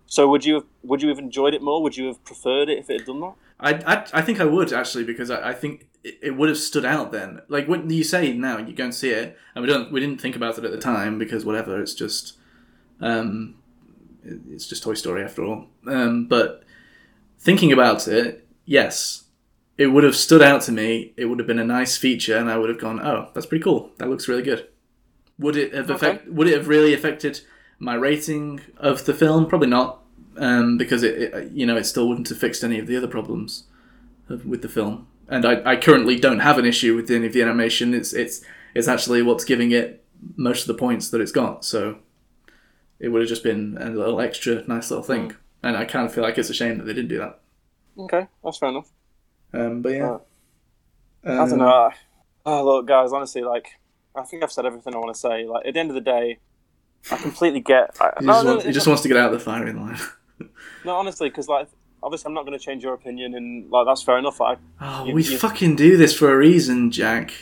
So would you have would you have enjoyed it more? Would you have preferred it if it had done that? I, I, I think I would actually because I, I think it, it would have stood out then. Like when you say now you go and see it, and we don't we didn't think about it at the time because whatever it's just, um, it's just Toy Story after all. Um, but thinking about it, yes, it would have stood out to me. It would have been a nice feature, and I would have gone, oh, that's pretty cool. That looks really good. Would it have affect, Would it have really affected my rating of the film? Probably not, um, because it, it you know it still wouldn't have fixed any of the other problems of, with the film. And I, I currently don't have an issue with any of the animation. It's it's it's actually what's giving it most of the points that it's got. So it would have just been a little extra nice little thing. And I kind of feel like it's a shame that they didn't do that. Okay, that's fair enough. Um, but yeah, I don't know. Oh, look, guys. Honestly, like I think I've said everything I want to say. Like at the end of the day, I completely get. I, He no, just, no, wants, he just wants to get out of the firing line. no, honestly, because like obviously I'm not going to change your opinion, and like that's fair enough. I Oh, You- we you- fucking do this for a reason, Jack.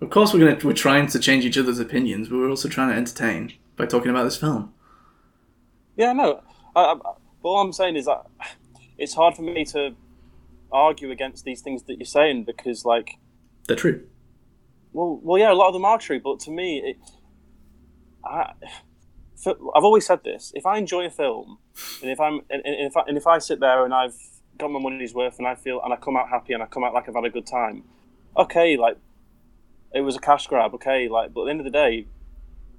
Of course, we're gonna we're trying to change each other's opinions, but we're also trying to entertain by talking about this film. Yeah, no. I, I, but all I'm saying is that it's hard for me to argue against these things that you're saying because, like, They're true. Well, well, yeah, a lot of them are true. But to me, it, I, for, I've always said this: if I enjoy a film, and if I'm, and, and if I, and if I sit there and I've got my money's worth, and I feel, and I come out happy, and I come out like I've had a good time, okay, like it was a cash grab, okay, like, but at the end of the day.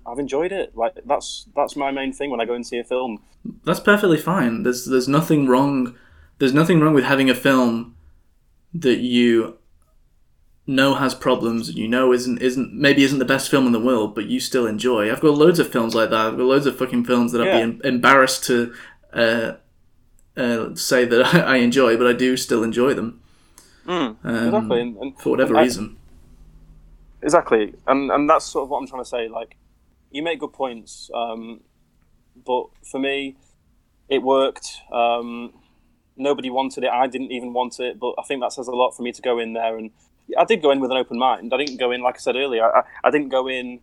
I've enjoyed it. Like that's that's my main thing when I go and see a film. That's perfectly fine. There's there's nothing wrong. There's nothing wrong with having a film that you know has problems and you know isn't isn't maybe isn't the best film in the world, but you still enjoy. I've got loads of films like that. I've got loads of fucking films that I'd Yeah. be em- embarrassed to uh, uh, say that I enjoy, but I do still enjoy them. Um, exactly, and, and for whatever I- reason. Exactly, and and that's sort of what I'm trying to say. Like, you make good points, um, but for me, it worked. Um, nobody wanted it. I didn't even want it, but I think that says a lot for me to go in there. And I did go in with an open mind. I didn't go in, like I said earlier, I, I didn't go in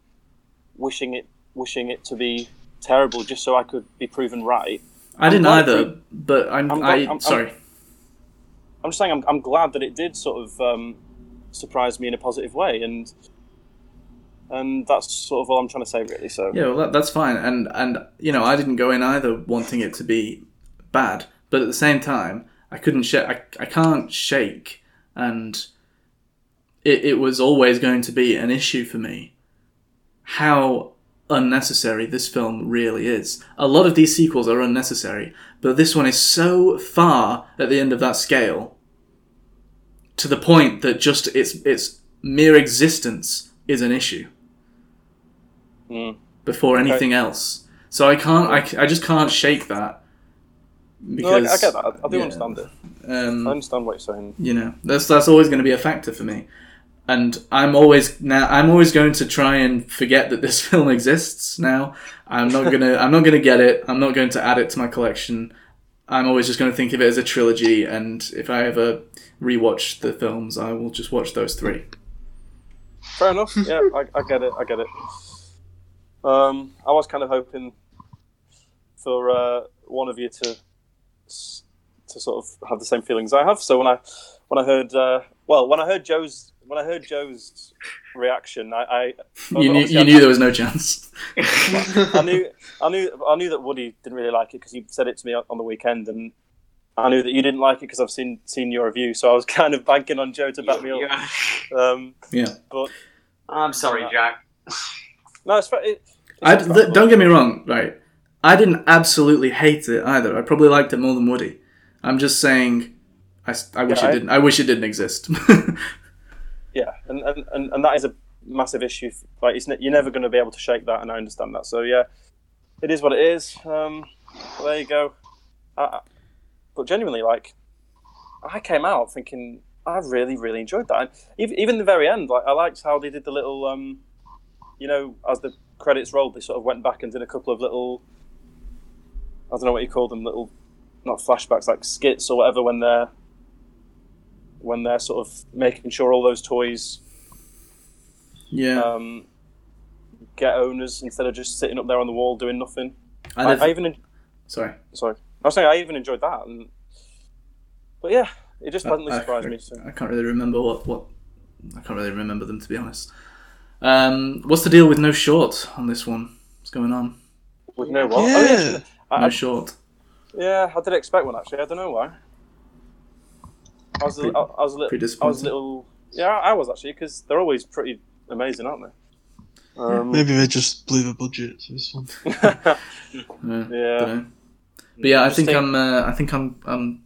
wishing it wishing it to be terrible just so I could be proven right. I didn't either, but I'm, I'm I I'm- sorry. I'm just saying, I'm, I'm glad that it did sort of um, surprise me in a positive way, and and that's sort of all I'm trying to say, really. So Yeah, well, that, that's fine. And and you know, I didn't go in either wanting it to be bad, but at the same time, I couldn't shake. I, I can't shake, and it it was always going to be an issue for me. How unnecessary this film really is. A lot of these sequels are unnecessary, but this one is so far at the end of that scale to the point that just its its mere existence is an issue Mm. before Okay. anything else. So I can't, I, I just can't shake that. no, I, I get that. I, I do yeah, understand it. Um, I understand what you're saying. you know, that's that's always going to be a factor for me. And I'm always now I'm always going to try and forget that this film exists. Now I'm not gonna I'm not gonna get it. I'm not going to add it to my collection. I'm always just going to think of it as a trilogy, and if I ever rewatch the films, I will just watch those three. Fair enough. Yeah, I, I get it. I get it. Um, I was kind of hoping for uh, one of you to to sort of have the same feelings I have. So when I when I heard uh, well when I heard Joe's when I heard Joe's reaction, I, I You knew, you I- knew there was no chance. I knew, I knew, I knew that Woody didn't really like it because he said it to me on on the weekend, and I knew that you didn't like it because I've seen seen your review. So I was kind of banking on Joe to back me up. Um, Yeah. but I'm sorry, Jack. no, it's, fa- it, it's I, th- don't get me wrong, right? I didn't absolutely hate it either. I probably liked it more than Woody. I'm just saying, I, s- I wish Yeah, it I- didn't. I wish it didn't exist. And, and, and, that is a massive issue. Like, it's, you're never going to be able to shake that, and I understand that. So yeah, it is what it is. Um, there you go. I, I- but genuinely, like, I came out thinking I really, really enjoyed that. And even, even the very end, like, I liked how they did the little, um, you know, as the credits rolled, they sort of went back and did a couple of little, I don't know what you call them, little, not flashbacks, like skits or whatever, when they're when they're sort of making sure all those toys yeah. um, get owners instead of just sitting up there on the wall doing nothing. I I, I even en- sorry. sorry, I was saying I even enjoyed that, and but yeah, it just pleasantly I- surprised I, me. So. I can't really remember what, what. I can't really remember them to be honest. Um, what's the deal with no short on this one? What's going on? With no what? Oh, yeah, Yeah. I, No I, short. yeah, I did expect one actually. I don't know why. I was, a, Pretty- I, I was a little, pretty I was a little, yeah, I was actually because they're always pretty amazing, aren't they? Um, Maybe they just blew the budget for this one. Yeah. Yeah. But yeah, I think think- I'm. Uh, I think I'm. Um,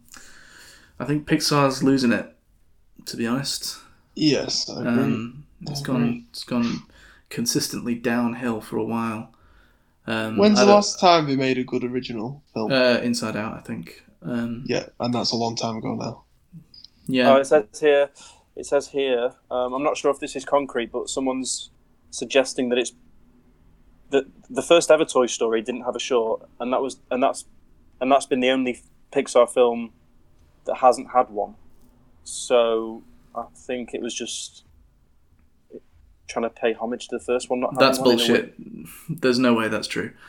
I think Pixar's losing it. To be honest, Yes, I agree. um, it's I gone. agree. It's gone consistently downhill for a while. Um, When's the last time they made a good original film? Uh, Inside Out, I think. Um, yeah, and that's a long time ago now. Yeah. Oh, it says here. It says here. Um, I'm not sure if this is concrete, but someone's suggesting that it's that the first ever Toy Story didn't have a short, and that was and that's and that's been the only Pixar film that hasn't had one. So I think it was just trying to pay homage to the first one. Not having That's one bullshit. There's no way that's true. Th-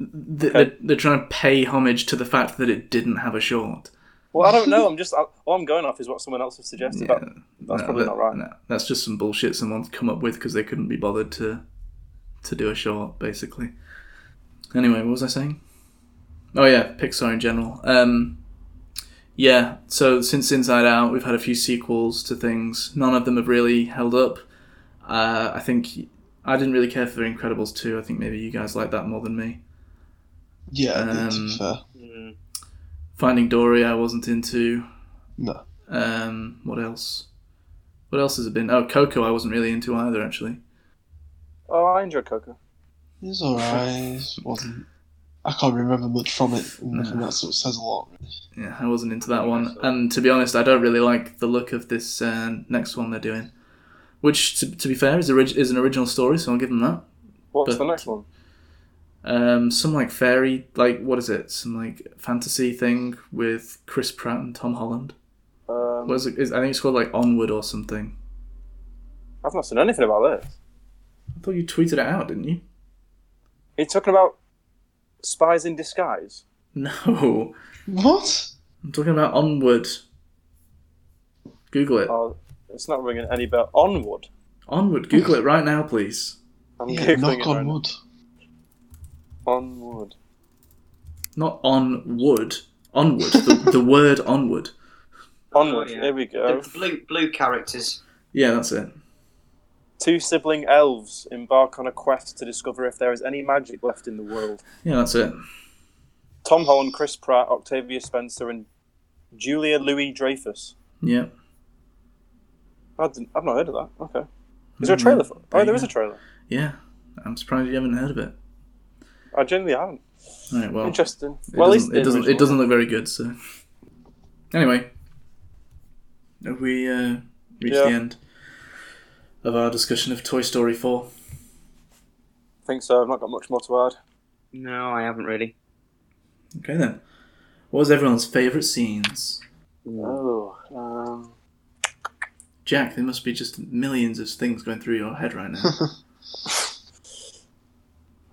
Okay. They're, they're trying to pay homage to the fact that it didn't have a short. Well, I don't know. I'm just I, all I'm going off is what someone else has suggested. Yeah. That, that's No, probably that- not right. no, that's just some bullshit someone's come up with because they couldn't be bothered to to do a short, basically. Anyway, what was I saying? Oh yeah, Pixar in general. Um, yeah, so since Inside Out, we've had a few sequels to things. None of them have really held up. Uh, I think I didn't really care for the Incredibles 2. I think maybe you guys like that more than me. Yeah, I did, to Um, be fair. Finding Dory, I wasn't into. No. Um, what else? What else has it been? Oh, Coco, I wasn't really into either, actually. Oh, I enjoyed Coco. It was alright. Wasn't. I can't remember much from it, and No. that sort of says a lot. Yeah, I wasn't into that one. And to be honest, I don't really like the look of this uh, next one they're doing. Which, to, to be fair, is, orig- is an original story, so I'll give them that. What's But- the next one? Um, some like fairy, like what is it? Some like fantasy thing with Chris Pratt and Tom Holland. Um, What is it? Is, I think it's called like Onward or something. I've not seen anything about this. I thought you tweeted it out, didn't you? Are you talking about spies in disguise? No, What? I'm talking about Onward. Google it. Oh, it's not ringing any bell. Onward. Onward. Google it right now, please. I'm Yeah, googling knock it on right now. Wood. Onward. Not on wood. Onward. the, the word onward. Onward. Oh, yeah. Here we go. The blue blue characters. Yeah, that's it. Two sibling elves embark on a quest to discover if there is any magic left in the world. Yeah, that's it. Tom Holland, Chris Pratt, Octavia Spencer, and Julia Louis Dreyfus. Yeah. I didn't, I've not heard of that. Okay. Is there a mm, trailer for it? Oh, there is a trailer. Yeah. I'm surprised you haven't heard of it. I genuinely haven't. All right, well, Interesting. it Well, doesn't, it doesn't. It doesn't look very good. So, anyway, have we uh, reached Yeah. the end of our discussion of Toy Story Four? I think so. I've not got much more to add. No, I haven't really. Okay then. What was everyone's favourite scenes? Oh, um, Jack, there must be just millions of things going through your head right now.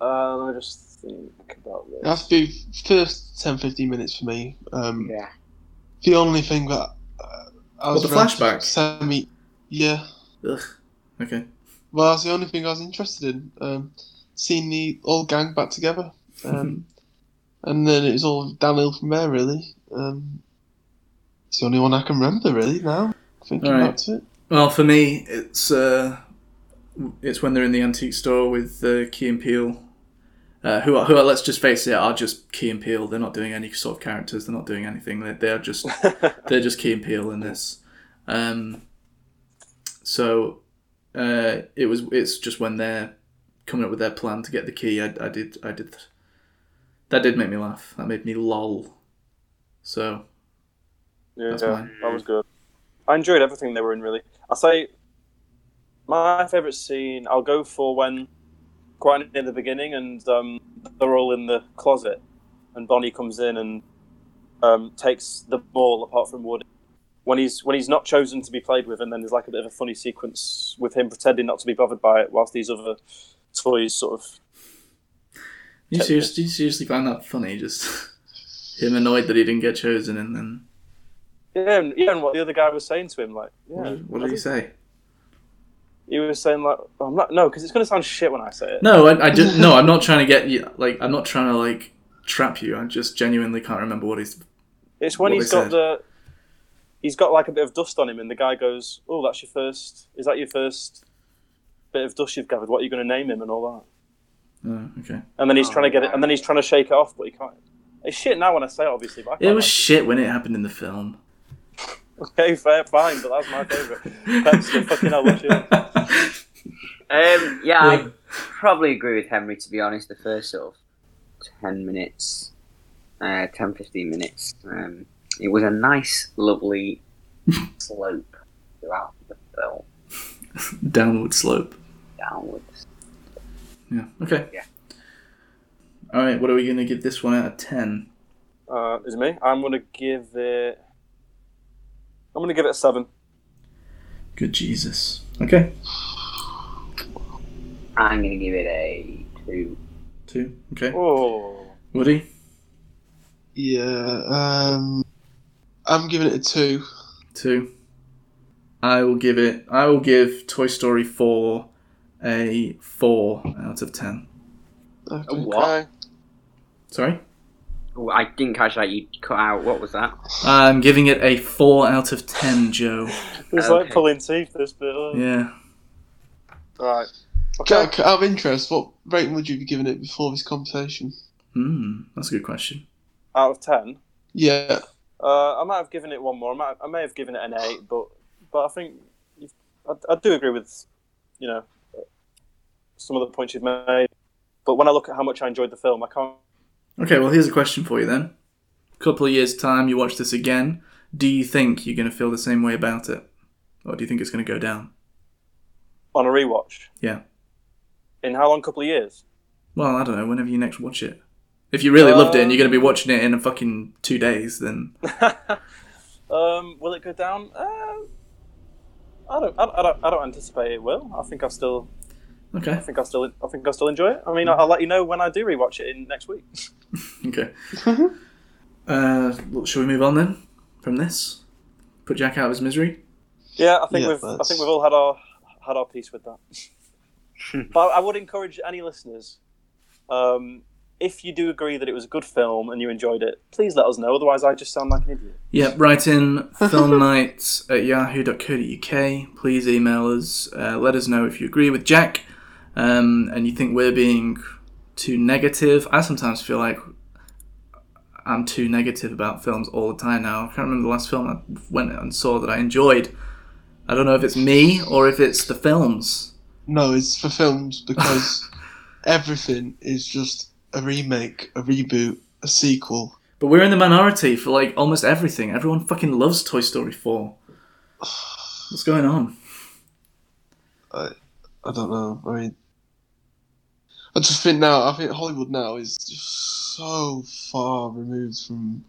uh, let me just think about It has this. to be first 10 15 minutes for me. Um, Yeah. The only thing that uh, I was What, the around flashback? Semi, yeah. Ugh. Okay. Well, that's the only thing I was interested in. Um, seeing the old gang back together. Um, and then it was all downhill from there, really. Um, it's the only one I can remember, really, now. Thinking Alright. back to it. Well, for me, it's uh, it's when they're in the antique store with uh, Key and Peele, uh, who are, who are, let's just face it, are just Key and Peele. They're not doing any sort of characters. They're not doing anything. They they are just they're just Key and Peele in this. Um, so uh, it was it's just when they're coming up with their plan to get the key. I, I did I did that did make me laugh. That made me lol. So Yeah, That's mine. that was good. I enjoyed everything they were in. Really, I'll say my favourite scene. I'll go for when quite near the beginning, and um, they're all in the closet, and Bonnie comes in and um, takes the ball apart from Woody. When he's when he's not chosen to be played with, and then there's like a bit of a funny sequence with him pretending not to be bothered by it, whilst these other toys sort of. you seriously, you seriously find that funny? Just him annoyed that he didn't get chosen, and then Yeah, and, yeah, and what the other guy was saying to him, like, yeah, what, did- what did he say? He was saying like, oh, I'm not no, because it's going to sound shit when I say it. No, I, I just no. I'm not trying to get you. Like I'm not trying to like trap you. I just genuinely can't remember what he's. It's when he's got said. the he's got like a bit of dust on him, and the guy goes, "Oh, that's your first. Is that your first bit of dust you've gathered? What are you going to name him and all that?" Oh, okay. And then he's Oh, trying to get it, oh. and then he's trying to shake it off, but he can't. It's shit now when I say it, obviously. But I It was like shit when it happened in the film. okay, fair, fine, but that's my favourite. Pepsi, fucking hell, what's yours? Um, yeah, Yeah. I probably agree with Henry, to be honest. The first sort of 10 minutes, uh, 10 15 minutes, um, it was a nice, lovely slope throughout the film, Downward slope. downwards. Yeah. Okay. Yeah. All right. What are we gonna give this one out of ten? Uh, is it me? I'm going to give it. I'm going to give it a seven. Good Jesus. Okay. I'm going to give it a 2. Two. Okay. Oh, Woody. Yeah, um, I'm giving it a 2. Two. I will give it. I will give Toy Story four a four out of ten. Okay. What? Sorry. I didn't catch that. You cut out. What was that? I'm giving it a four out of ten, Joe. it's like pulling teeth. This bit. Oh. Yeah. Right. Okay. Jack, out of interest, what rating would you be giving it before this conversation? Hmm. That's a good question. Out of ten. Yeah, Uh, I might have given it one more. I, might, I may have given it an eight, but but I think you've, I, I do agree with you know some of the points you've made. But when I look at how much I enjoyed the film, I can't. Okay. Well, here's a question for you then. A couple of years time, you watch this again. Do you think you're going to feel the same way about it, or do you think it's going to go down? On a rewatch. Yeah. In how long? A Couple of years. Well, I don't know. Whenever you next watch it, if you really loved it and you're going to be watching it in a fucking two days, then um, will it go down? Uh, I don't. I, I don't. I don't anticipate it will. I think I still. I okay. think I still. I think I still enjoy it. I mean, I'll let you know when I do rewatch it in next week. Okay. uh, well, shall we move on then from this? Put Jack out of his misery. Yeah, I think Yeah, we've. I think we've all had our had our piece with that. but I would encourage any listeners, um, if you do agree that it was a good film and you enjoyed it, please let us know. Otherwise, I just sound like an idiot. Yeah, write in film filmnights at yahoo.co.uk. Please email us. Uh, let us know if you agree with Jack um, and you think we're being too negative. I sometimes feel like I'm too negative about films all the time now. I can't remember the last film I went and saw that I enjoyed. I don't know if it's me or if it's the films. no, it's for films because everything is just a remake, a reboot, a sequel. But we're in the minority for like almost everything. Everyone fucking loves Toy Story 4. What's going on? I don't know. I mean, I just think now, I think Hollywood now is just so far removed from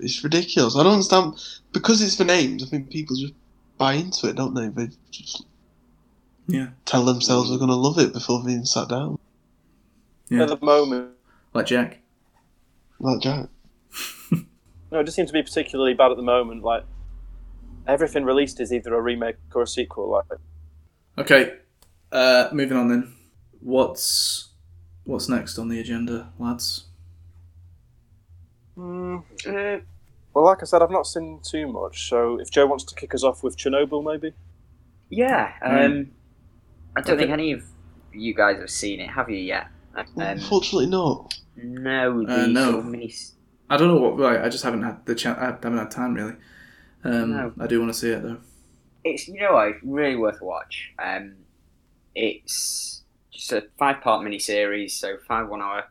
It's ridiculous. I don't understand because it's for names. I think people just buy into it, don't they? They just Yeah. tell themselves they're going to love it before they even sat down. Yeah. At the moment, Like Jack. Like Jack. no, it just seems to be particularly bad at the moment. Like everything released is either a remake or a sequel. Like Okay. Uh, moving on then. What's what's next on the agenda, lads? Mm, Uh, well, like I said, I've not seen too much. So if Joe wants to kick us off with Chernobyl, maybe. yeah. Um, Mm. I don't Okay. think any of you guys have seen it, have you yet? Um, Unfortunately, not. no, Uh, no. mini. I don't know what. Right, I just haven't had the chance. I haven't had time really. Um, No. I do want to see it though. It's you know what, it's really worth a watch. Um, it's just a five-part mini-series, so five one-hour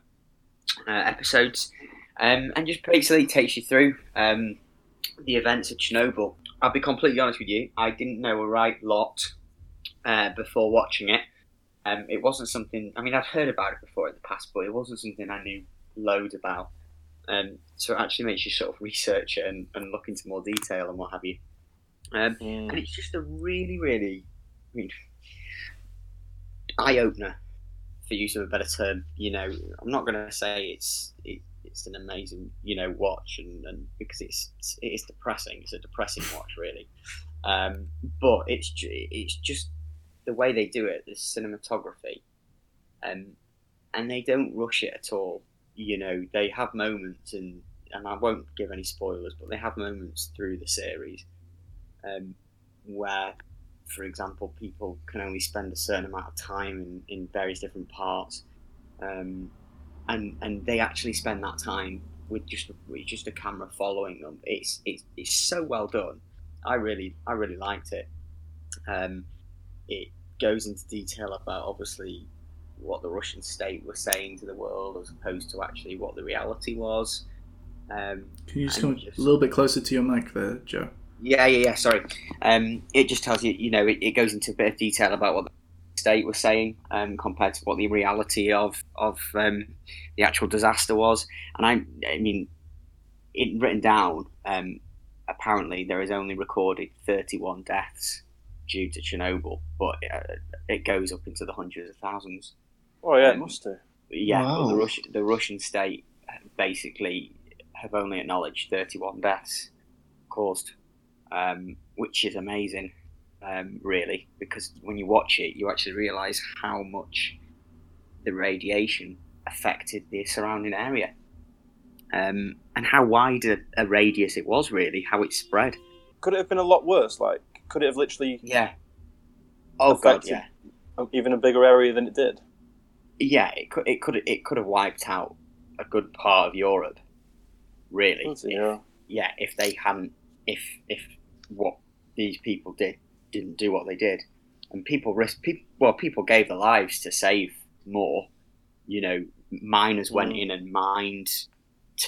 uh, episodes, um, and just basically takes you through um, the events of Chernobyl. I'll be completely honest with you, I didn't know a right lot uh, before watching it. Um, it wasn't something. I mean, I'd heard about it before in the past, but it wasn't something I knew loads about. Um, so it actually makes you sort of research it and, and look into more detail and what have you. Um, and it's just a really, really, I mean, eye opener, for use of a better term. You know, I'm not going to say it's it, it's an amazing, you know, watch, and, and because it's it is depressing. It's a depressing watch, really. Um, but it's it's just the way they do it, the cinematography, um, and they don't rush it at all. You know, they have moments, and and I won't give any spoilers, but they have moments through the series um, where, for example, people can only spend a certain amount of time in, in various different parts, um, and and they actually spend that time with just with just a camera following them. It's it's, it's so well done. I really I really liked it. Um, it goes into detail about obviously what the Russian state was saying to the world as opposed to actually what the reality was. Um, Can you just come just- a little bit closer to your mic there, Joe? Yeah, yeah, yeah. Sorry. Um, it just tells you, you know, it, it goes into a bit of detail about what the state was saying um, compared to what the reality of of um, the actual disaster was. And I, I mean, it written down. Um, apparently, there is only recorded 31 deaths due to Chernobyl, but uh, it goes up into the hundreds of thousands. Oh yeah, it Um, must do. Yeah, but the Russian the Russian state basically have only acknowledged 31 deaths caused, um, which is amazing, um, really, because when you watch it, you actually realise how much the radiation affected the surrounding area, um, and how wide a, a radius it was, really, how it spread. Could it have been a lot worse? Like, could it have literally Yeah. Oh god, yeah. even a bigger area than it did? yeah, it could it could it could have wiped out a good part of Europe. Really, if, yeah. If they hadn't, if if what these people did didn't do what they did, and people risk people well, people gave their lives to save more. You know, miners went Mm. in and mined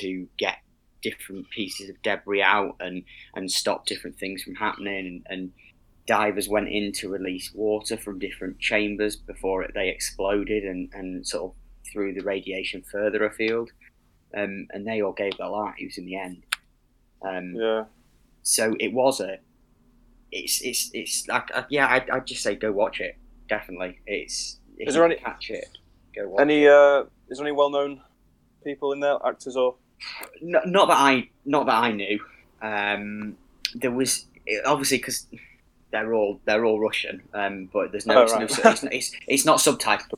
to get different pieces of debris out and and stop different things from happening and, and divers went in to release water from different chambers before it, they exploded and, and sort of threw the radiation further afield. Um, and they all gave their lives in the end. Um, Yeah. So it was a. It's it's it's like uh, yeah. I I'd just say go watch it. Definitely, it's. If Is there any- catch it? Go watch Any? it. Uh, is there any well-known people in there, actors or? No, not that I not that I knew. Um, there was obviously because they're all they're all Russian, um, but there's no, Oh, it's, no it's, it's it's not subtitled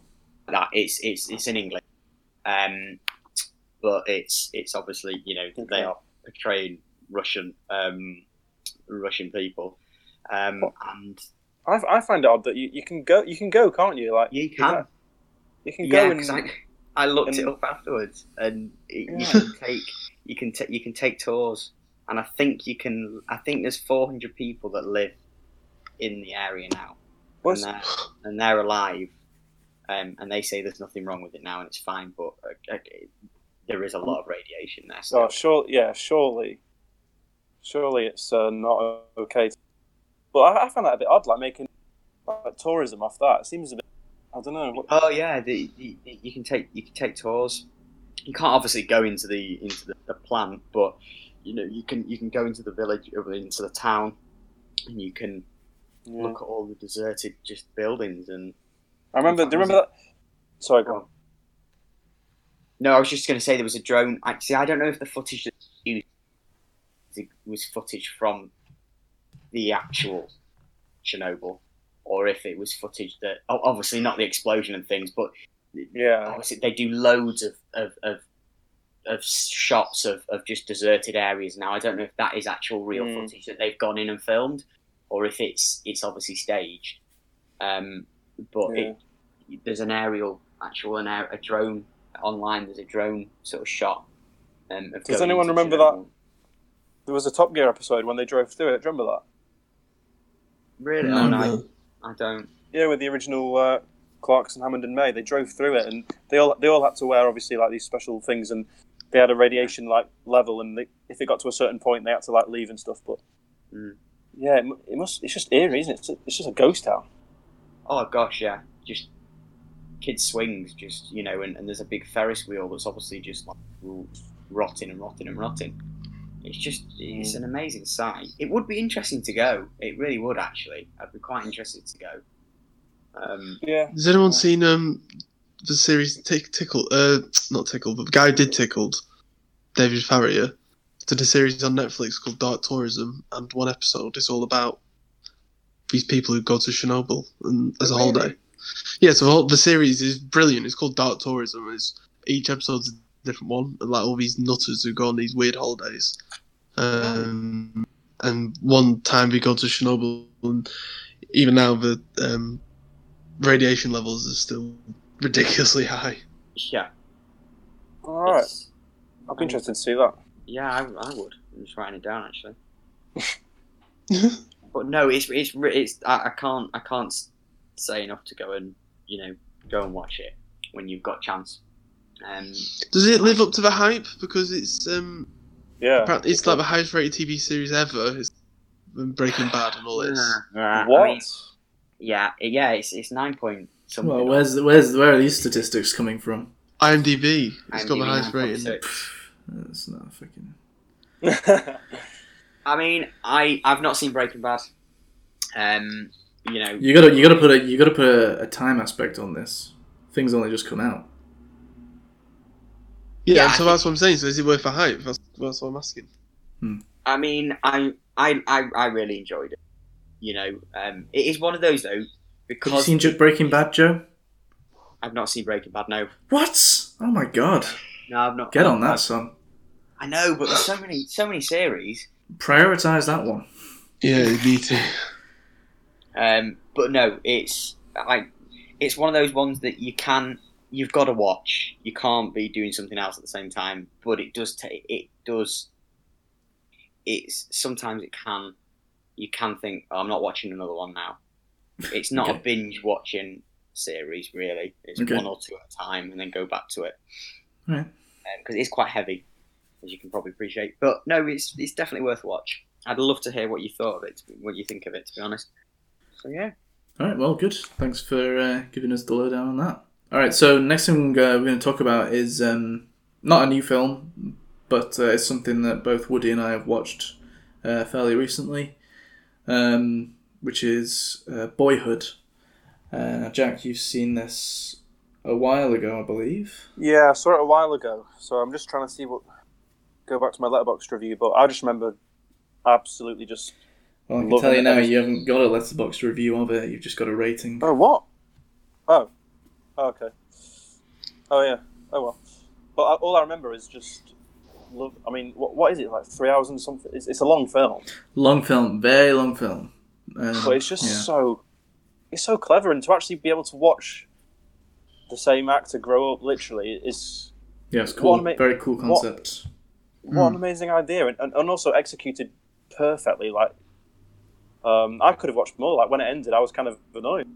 like that. It's it's it's in English, um, but it's it's obviously you know Okay. they are portraying Russian um, Russian people, um, and I, I find it odd that you, you can go you can go can't you like you can you can yeah go and 'cause I, I looked it up afterwards, and it, you can take you can ta- you can take tours, and I think you can. I think there's 400 people that live in the area now, and they're, and they're alive, um, and they say there's nothing wrong with it now, and it's fine. But uh, uh, there is a lot of radiation there. So oh sure yeah surely surely it's uh, not okay. To, but I, I find that a bit odd like making like, tourism off that. It seems a bit I don't know. What, Oh yeah, the, the, you can take you can take tours. You can't obviously go into the into the, the plant, but you know you can you can go into the village into the town, and you can Yeah. look at all the deserted just buildings and. I remember. Do you remember that? Sorry, go on. No, I was just going to say there was a drone. Actually, I don't know if the footage that used was footage from the actual Chernobyl, or if it was footage that obviously not the explosion and things, but Yeah. obviously they do loads of of, of, of shots of, of just deserted areas now. I don't know if that is actual real Mm. footage that they've gone in and filmed, or if it's it's obviously staged. Um, but Yeah. it, there's an aerial, actual an air, a drone online. There's a drone sort of shot. Um, of Does anyone remember Chernobyl. There was a Top Gear episode when they drove through it. Do you remember that? Really? No, oh, no, no. I, I don't. Yeah, with the original uh, Clarkson, Hammond, and May, they drove through it, and they all they all had to wear obviously like these special things, and they had a radiation like level, and they, if it got to a certain point, they had to like leave and stuff. But Mm. yeah, it, it must. It's just eerie, isn't it? It's, it's just a ghost town. Oh gosh, yeah, just kids swings, just you know, and, and there's a big Ferris wheel that's obviously just like rotting and rotting and rotting. It's just it's an amazing sight. It would be interesting to go. It really would actually. I'd be quite interested to go. Um, Yeah. Has anyone seen um the series Tick Tickle? Uh, not Tickle, but the guy who did Tickled, David Farrier, did a series on Netflix called Dark Tourism, and one episode is all about these people who go to Chernobyl and as a holiday. whole really? Yeah, so the, whole, the series is brilliant. It's called Dark Tourism. It's each episode's a different one, like all these nutters who go on these weird holidays. Um, and one time we go to Chernobyl, and even now the um, radiation levels are still ridiculously high. yeah. All right. it's- I'd be interested to see that. Yeah, I, I would. I'm just writing it down actually. But no, it's it's it's I, I can't I can't say enough to go and you know go and watch it when you've got chance. Um, Does it live up to the hype? Because it's um, Yeah. apparently it's like the highest rated TV series ever. It's Breaking Bad and all this. yeah, I What? mean, yeah, yeah, it's it's nine point something. Well, where's the, where's where are these statistics coming from? IMDb, it's got the highest rating. 9.6. It's not fucking. I mean, I I've not seen Breaking Bad. Um, you know, You gotta you gotta put a you gotta put a, a time aspect on this. Things only just come out. Yeah, Yeah, I so that's what I'm saying. So is it worth the hype? That's, that's what I'm asking. I mean, I I I, I really enjoyed it. You know, um, it is one of those though Have you because seen J- Breaking Bad, Joe? I've not seen Breaking Bad. No, What? Oh my god! no, I've not. Get on that, son. I know, but there's so many so many series. Prioritize that one. Yeah, you need to. Um, but no, it's like it's one of those ones that you can you've got to watch. You can't be doing something else at the same time. But it does take it does. It's sometimes it can you can think oh, I'm not watching another one now. It's not a binge watching series really. It's Okay. one or two at a time and then go back to it Right. because it's quite heavy, as you can probably appreciate. But no, it's it's definitely worth a watch. I'd love to hear what you thought of it, what you think of it. To be honest. So yeah. All right. Well, good. Thanks for uh, giving us the lowdown on that. All right. So next thing uh, we're going to talk about is um, not a new film, but uh, it's something that both Woody and I have watched uh, fairly recently, um, which is uh, Boyhood. Uh, Jack, you've seen this a while ago, I believe. Yeah, I saw it a while ago, so I'm just trying to see what. Go back to my Letterboxd review, but I just remember absolutely just. Well, I can tell you now, you haven't got a Letterboxd review of it. You've just got a rating. Oh what? Oh, oh okay. Oh yeah. Oh well. But I, all I remember is just love. I mean, what, what is it like? Three hours and something. It's, it's a long film, Long film, very long film. Um, but it's just yeah. so. It's so clever, and to actually be able to watch the same actor grow up literally is yeah, it's cool. ama- very cool what- concept. what an amazing idea, and, and, and also executed perfectly. Like, um, I could have watched more. Like when it ended, I was kind of annoyed.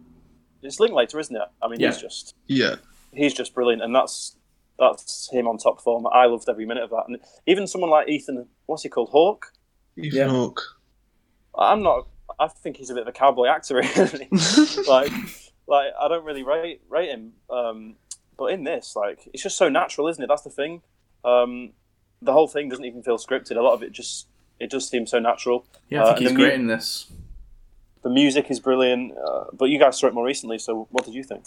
It's Linklater, isn't it? I mean, Yeah. he's just Yeah. he's just brilliant, and that's that's him on top form. I loved every minute of that, and even someone like Ethan, what's he called, Hawke? Ethan Yeah. Hawke. I'm not. I think he's a bit of a cowboy actor, really. like, like I don't really rate rate him. Um, but in this, like, it's just so natural, isn't it? That's the thing. Um, the whole thing doesn't even feel scripted. A lot of it just it does seem so natural. Yeah, I Uh, think and he's the mu- great in this. The music is brilliant, uh, but you guys saw it more recently. So what did you think?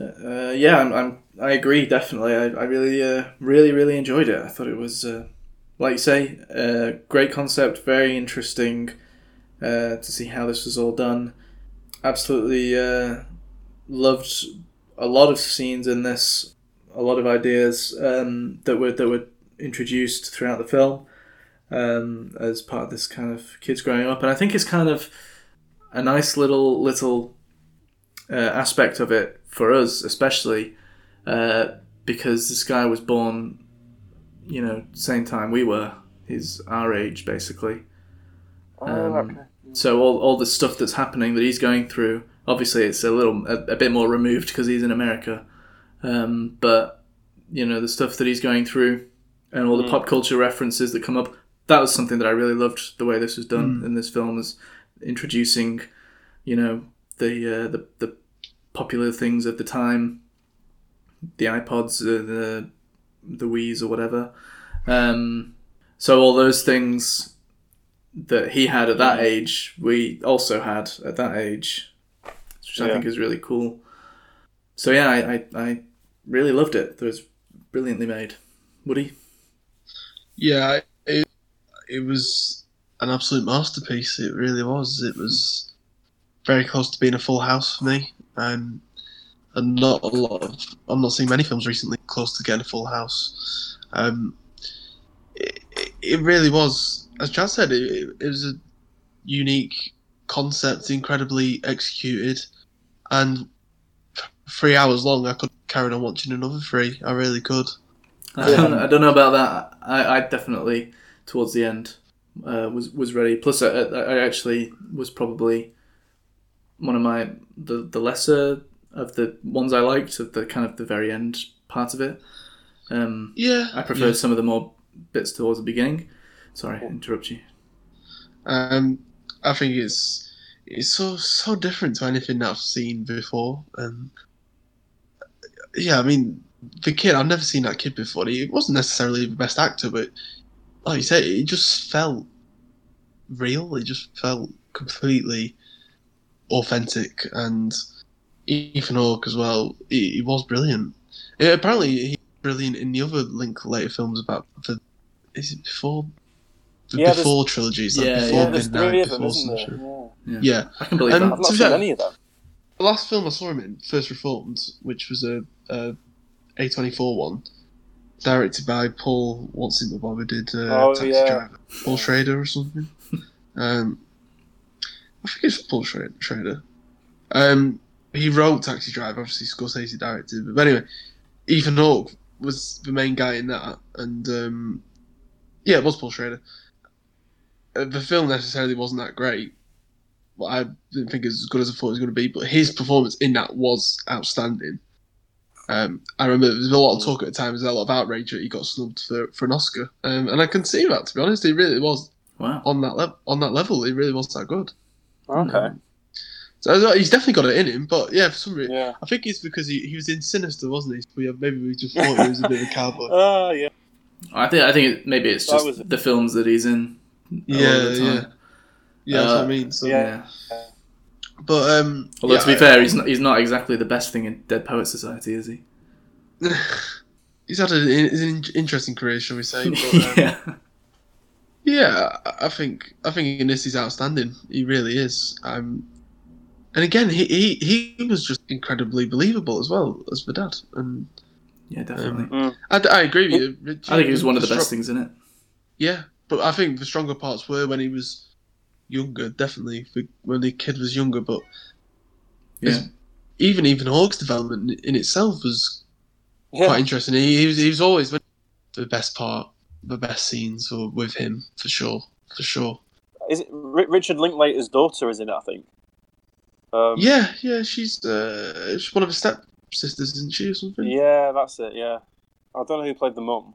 Uh, yeah, I'm, I'm, I agree definitely. I, I really, uh, really, really enjoyed it. I thought it was, uh, like you say, uh, great concept, very interesting uh, to see how this was all done. Absolutely uh, loved a lot of scenes in this, a lot of ideas um, that were that were introduced throughout the film um, as part of this kind of kids growing up, and I think it's kind of a nice little little uh, aspect of it for us, especially uh, because this guy was born, you know, same time we were. He's our age, basically. Um, So all, all the stuff that's happening that he's going through, obviously it's a little a, a bit more removed because he's in America, um, but you know the stuff that he's going through and all the pop culture references that come up. That was something that I really loved the way this was done in this film is introducing, you know, the uh, the the popular things of the time, the iPods, uh, the the Wii's or whatever. Um, so all those things that he had at that age, we also had at that age, which I think is really cool. So yeah, I, I, I really loved it. It was brilliantly made. Woody? Yeah, it it was an absolute masterpiece. It really was. It was very close to being a full house for me. Um, and not a lot of. I'm not seeing many films recently close to getting a full house. Um, it, it- really was, as Chad said, it, it was a unique concept, incredibly executed, and three hours long. I could carry on watching another three. I really could. I, don't, I don't know about that. I, I definitely towards the end uh, was was ready. Plus, I, I I actually was probably one of my the the lesser of the ones I liked of the kind of the very end part of it. Um, Yeah, I preferred yeah. some of the more bits towards the beginning. Sorry, I interrupt you. Um, I think it's it's so so different to anything that I've seen before. Um, yeah, I mean, the kid I've never seen that kid before. He wasn't necessarily the best actor, but like you said, it just felt real. It just felt completely authentic, and Ethan Hawke as well. He, he was brilliant. Yeah, apparently, he's brilliant in the other Linklater films about the. Is it before? The Yeah, there's- before trilogies, like Yeah, before Yeah, there's Midnight, three of them, before isn't there? Sunshine. Yeah. Yeah. I can believe Um, that. I've not seen fair- any of them. The last film I saw him in, First Reformed, which was a, a A24 one, directed by Paul, what's in the one who did uh, Oh, Taxi yeah. Driver? Paul Schrader or something? um, I think it's Paul Schra- Schrader. Um, he wrote Taxi Driver, obviously Scorsese directed, but anyway, Ethan Hawke was the main guy in that, and um, yeah, it was Paul Schrader. Uh, the film necessarily wasn't that great, well, I didn't think it was as good as I thought it was going to be, but his performance in that was outstanding. Um, I remember there was a lot of talk at the time, there was a lot of outrage that he got snubbed for, for an Oscar, um, and I can see that. To be honest, he really was Wow. on that level. On that level, he really was that good. Okay. So uh, he's definitely got it in him, but yeah, for some reason, Yeah. I think it's because he, he was in Sinister, wasn't he? So yeah, maybe we just thought he was a bit of a cowboy. Oh, yeah. I think I think it, maybe it's just was- the films that he's in. a Yeah, of the time. yeah, yeah. That's what I Uh, mean. So, yeah. But um, Although yeah, to be I- fair, he's not, he's not exactly the best thing in Dead Poet Society, is he? he's had an, an interesting career, shall we say? But, um, yeah. Yeah, I- think I think in this he's outstanding. He really is. Um, and again, he, he he was just incredibly believable as well as the dad. And Yeah, definitely. Mm. I, I agree with you. Richie. I think he was one of the best things in it. Yeah, but I think the stronger parts were when he was younger. Definitely when the kid was younger. But Yeah. Even even Hawke's development in itself was Yeah. quite interesting. He, he was he was always the best part, the best scenes were with him for sure, for sure. Is it Richard Linklater's daughter is in it, I think? Um, Yeah, yeah, she's uh, she's one of his step sisters, isn't she, or something? Yeah, that's it, yeah. I don't know who played the mum.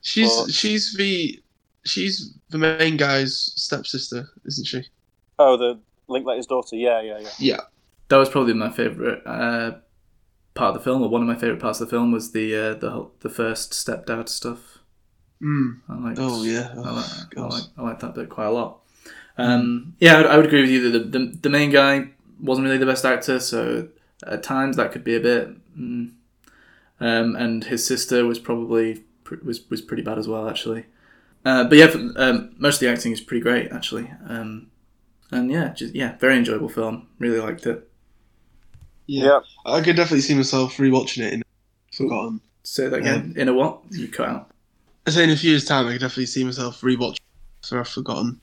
She's Well- she's the she's the main guy's stepsister, isn't she? Oh, the Linklater's daughter, yeah, yeah, yeah. Yeah. That was probably my favorite uh, part of the film, or one of my favorite parts of the film was the uh, the the first stepdad stuff. Mm. I like. Oh yeah. I Oh, like, I like, I like that bit quite a lot. Um, yeah, I would, I would agree with you that the, the, the main guy wasn't really the best actor, so at times that could be a bit. Mm. Um, and his sister was probably was was pretty bad as well, actually. Uh, but yeah, um, most of the acting is pretty great, actually. Um, and yeah, just yeah, very enjoyable film. Really liked it. Yeah. Yeah. I could definitely see myself rewatching it in Forgotten. Say that again. In a what? You cut out. I say in a few years' time, I could definitely see myself rewatching after I've forgotten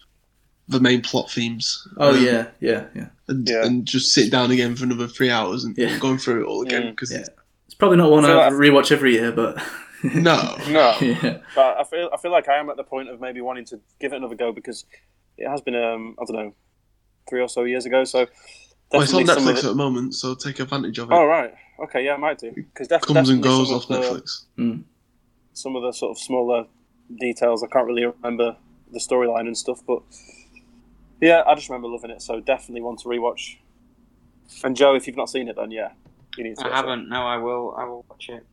the main plot themes. Oh Um, yeah, yeah, yeah. and, Yeah. and just sit down again for another three hours and Yeah. going through it all again Mm. because Yeah. It's probably not one I feel I like- rewatch every year, but no, No, yeah. but I feel I feel like I am at the point of maybe wanting to give it another go because it has been um I don't know three or so years ago. So well, it's on definitely some of Netflix at the moment, so take advantage of it. Oh right, okay, yeah, I might do because def- Comes and goes off of the- Netflix. Some of the sort of smaller details I can't really remember the storyline and stuff, but yeah, I just remember loving it. So definitely want to rewatch. And Joe, if you've not seen it, then yeah, you need to. I haven't. No, I will. I will watch it.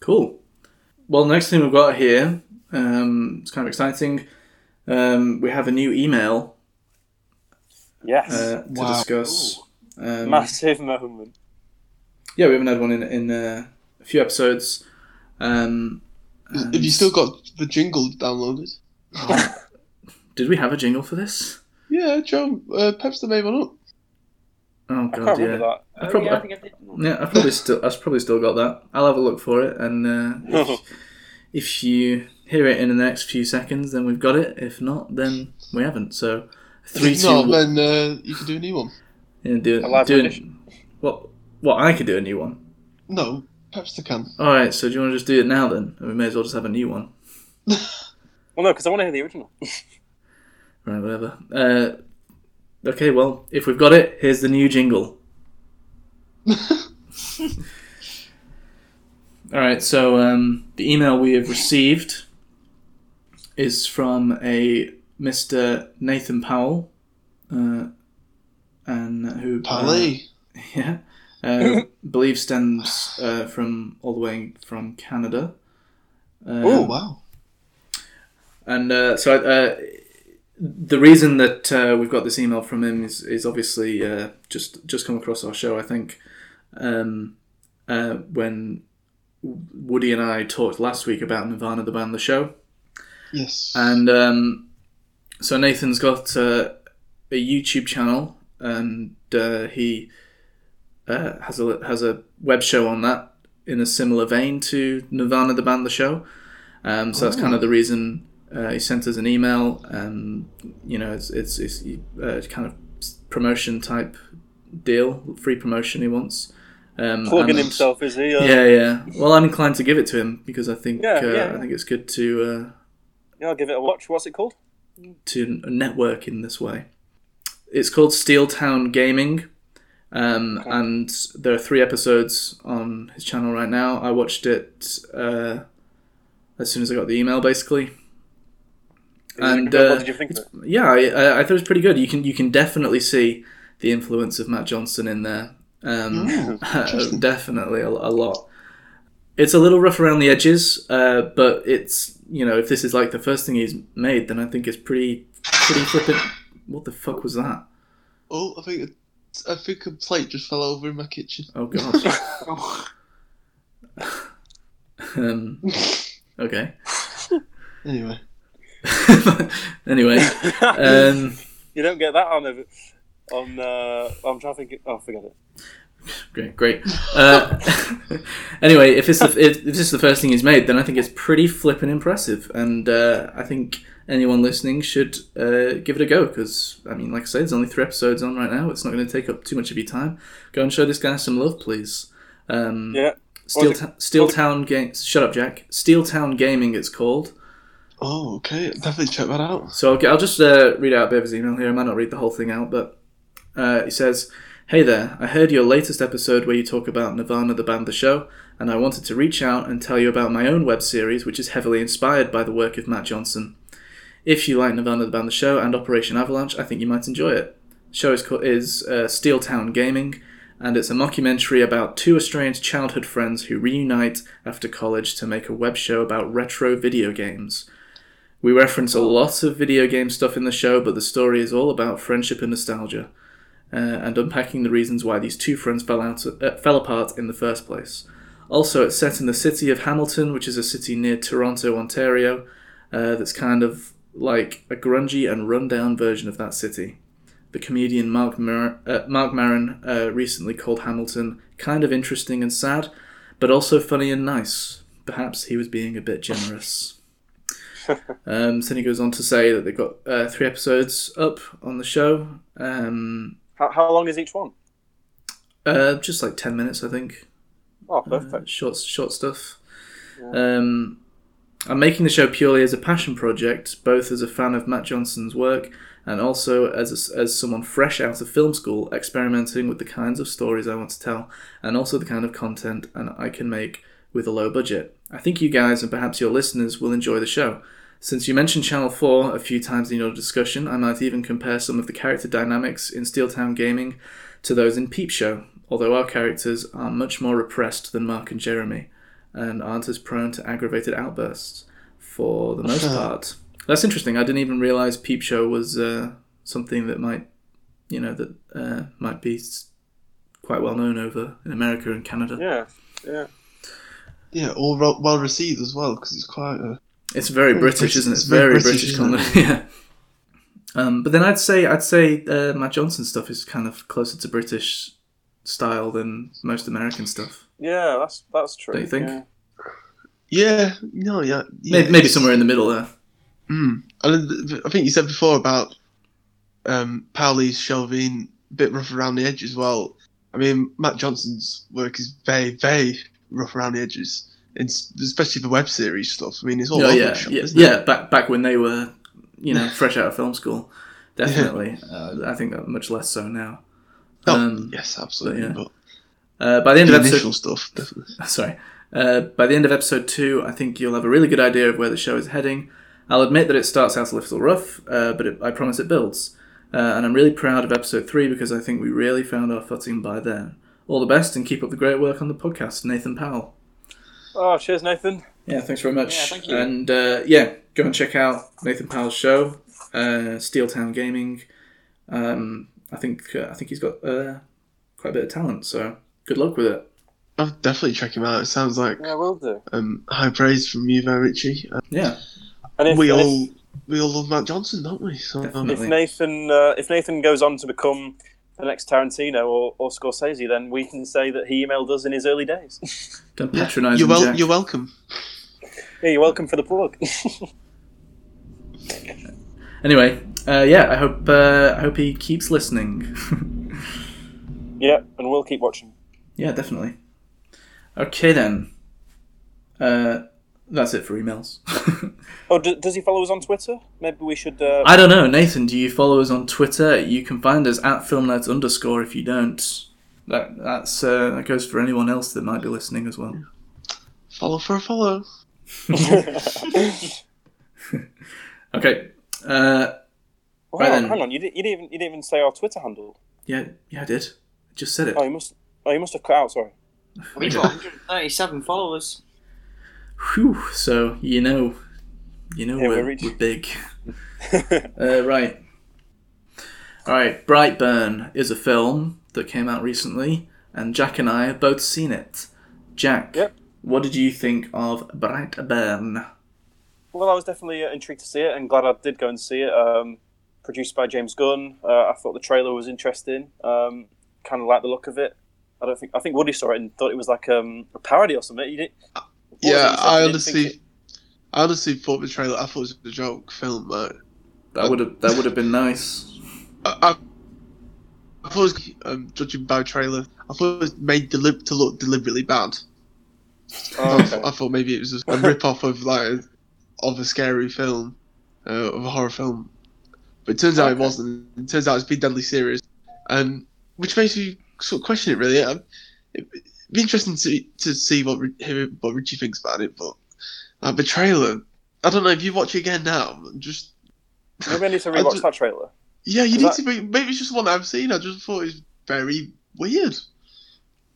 Cool. Well, next thing we've got here, um, it's kind of exciting. Um, we have a new email Yes, uh, to Wow. discuss. Um, massive moment. yeah, we haven't had one in in uh, a few episodes. Um, Have you still got the jingle downloaded? Did we have a jingle for this? Yeah, Joe, uh, Pepster made one up. Oh I god, can't yeah. remember that. I Oh, probably, yeah, I think I did. yeah, I probably still, I've probably still got that. I'll have a look for it, and uh, if, if you hear it in the next few seconds, then we've got it. If not, then we haven't. So three, If two, not, one- then uh, you can do a new one. yeah, do A live do rendition. What? What? I could do a new one. No, Pepster can. All right. So do you want to just do it now then? And we may as well just have a new one. Well, no, because I want to hear the original. Right. Whatever. Uh, okay. Well, if we've got it, here's the new jingle. All right. So um, the email we have received is from a Mr. Nathan Powell, uh, and who uh, yeah, uh, believe stems uh, from all the way from Canada. Um, oh wow. And uh, so uh, the reason that uh, we've got this email from him is, is obviously uh, just just come across our show. I think um, uh, when Woody and I talked last week about Nirvanna, the band, the show, Yes. and um, so Nathan's got uh, a YouTube channel, and uh, he uh, has a has a web show on that in a similar vein to Nirvanna, the band, the show. Um, so that's kind of the reason uh, he sent us an email. Um, you know, it's it's, it's uh, kind of promotion type deal, free promotion he wants. Um, Plugging and- himself, is he? Uh, Yeah, yeah. Well, I'm inclined to give it to him because I think Yeah, uh, yeah. I think it's good to. Uh, yeah, I'll give it a watch. What's it called? to network in this way. It's called Steel Town Gaming, um, and there are three episodes on his channel right now. I watched it uh, as soon as I got the email, basically. Is it And good? uh, what did you think of it? yeah, I, I, I thought it was pretty good. You can you can definitely see the influence of Matt Johnson in there. Um, interesting. definitely a, a lot. It's a little rough around the edges, uh, but it's you know if this is like the first thing he's made, then I think it's pretty pretty flippant. What the fuck was that? Oh, I think it, I think a plate just fell over in my kitchen. Oh god. um, okay. Anyway, anyway, um, you don't get that on a, on. Uh, I'm trying to think. Oh, forget it. Great, great. Uh, anyway, if it's the, if, if this is the first thing he's made, then I think it's pretty flippin' impressive, and uh, I think anyone listening should uh, give it a go because I mean, like I said, there's only three episodes on right now. It's not going to take up too much of your time. Go and show this guy some love, please. Um, Yeah. Steel, Ta- Steel Town Game. Shut up, Jack. Steel Town Gaming. It's called. Oh okay, definitely check that out. So I'll, I'll just uh, read out a bit of his email here. I might not read the whole thing out, but uh, he says, "Hey there, I heard your latest episode where you talk about Nirvanna, the band, the show, and I wanted to reach out and tell you about my own web series, which is heavily inspired by the work of Matt Johnson. If you like Nirvanna, the band, the show, and Operation Avalanche, I think you might enjoy it. The show is called, is uh, Steel Town Gaming." and it's a mockumentary about two estranged childhood friends who reunite after college to make a web show about retro video games. We reference a lot of video game stuff in the show, but the story is all about friendship and nostalgia, uh, and unpacking the reasons why these two friends fell out uh, fell apart in the first place. Also, it's set in the city of Hamilton, which is a city near Toronto, Ontario, uh, that's kind of like a grungy and rundown version of that city. The comedian Marc, Mar- uh, Marc Maron uh, recently called Hamilton kind of interesting and sad, but also funny and nice. Perhaps he was being a bit generous. um, then he goes on to say that they've got uh, three episodes up on the show. Um, How, how long is each one? uh, just like 10 minutes, I think. Oh, Uh, perfect. short, short stuff. Um, I'm making the show purely as a passion project, both as a fan of Matt Johnson's work and also as, a, as someone fresh out of film school, experimenting with the kinds of stories I want to tell and also the kind of content and I can make with a low budget. I think you guys and perhaps your listeners will enjoy the show. Since you mentioned Channel 4 a few times in your discussion, I might even compare some of the character dynamics in Steeltown Gaming to those in Peep Show, although our characters are much more repressed than Mark and Jeremy and aren't as prone to aggravated outbursts for the most part. That's interesting. I didn't even realize Peep Show was uh, something that might, you know, that uh, might be quite well known over in America and Canada. Yeah, yeah. Yeah, all ro- well received as well because it's quite a. It's very Very British, British- isn't it? it's It's very very, British, British, isn't comedy. yeah. Um, but then I'd say I'd say uh, Matt Johnson stuff is kind of closer to British style than most American stuff. Yeah, that's that's true. Don't you think? Yeah. Yeah, no, yeah. yeah maybe, maybe somewhere in the middle there. Mm. And I think you said before about um, Powell's show a bit rough around the edges. As well, I mean, Matt Johnson's work is very, very rough around the edges, it's, especially the web series stuff. I mean, it's all Oh yeah, shop, yeah, yeah. Back back when they were, you know, fresh out of film school, definitely. Uh, I think that much less so now. Oh, Um, yes, absolutely. yeah. But Uh, by the end the of episode, initial stuff, definitely. sorry. Uh, by the end of episode two, I think you'll have a really good idea of where the show is heading. I'll admit that it starts out a little rough, uh, but it, I promise it builds. Uh, and I'm really proud of episode three because I think we really found our footing by then. All the best and keep up the great work on the podcast, Nathan Powell. Oh, cheers, Nathan. Yeah, thanks very much. Yeah, thank you. And uh, yeah, go and check out Nathan Powell's show, uh, Steeltown Gaming. Um, I think uh, I think he's got uh, quite a bit of talent, so good luck with it. I'll definitely check him out. It sounds like Yeah, will do. um, high praise from you, there, Richie. Uh, Yeah, And if, we and if- all we all love Matt Johnson, don't we? So, um, Definitely. if Nathan uh, if Nathan goes on to become the next Tarantino or, or Scorsese, then we can say that he emailed us in his early days. don't patronise you're wel- you're welcome. yeah, you're welcome for the plug. Anyway, uh, yeah, I hope uh, I hope he keeps listening. yeah, and we'll keep watching. yeah, definitely. Okay then. Uh, that's it for emails. Oh, d- does he follow us on Twitter? Maybe we should. Uh, I don't know, Nathan. Do you follow us on Twitter? You can find us at filmnight underscore if you don't. That that's uh, that goes for anyone else that might be listening as well. Follow for a follow. Okay. Uh, Well, Right hang, on, hang on, you, did, you didn't even you didn't even say our Twitter handle. yeah, yeah, I did. I just said it. Oh, you must. Oh, you must have cut out. Sorry. We've got 137 followers. Whew. So you know, you know Yeah, we're, we're we're big. uh, right. All right. Brightburn is a film that came out recently, and Jack and I have both seen it. Jack, Yep. what did you think of Brightburn? Well, I was definitely uh, intrigued to see it, and glad I did go and see it. Um, produced by James Gunn. Uh, I thought the trailer was interesting. Um, kind of like the look of it. I don't think I think Woody saw it and thought it was like um, a parody or something. You did, what was it Yeah. I You think honestly, I honestly thought the trailer. I thought it was a joke film, but That would have that would have been nice. I, I, I thought it was um, judging by trailer. I thought it was made deli- to look deliberately bad. Oh, I, okay. thought, I thought maybe it was just a rip off of like of a scary film, uh, of a horror film. But it turns out it wasn't. It turns out it's been deadly serious, um, which makes me sort of question it. Really, Um, it'd be interesting to to see what hear what Richie thinks about it. But like the trailer, I don't know if you watch it again now. Just Maybe I need to rewatch ju- that trailer. yeah, you Is need that- to. Be, maybe it's just one I've seen. I just thought it's very weird.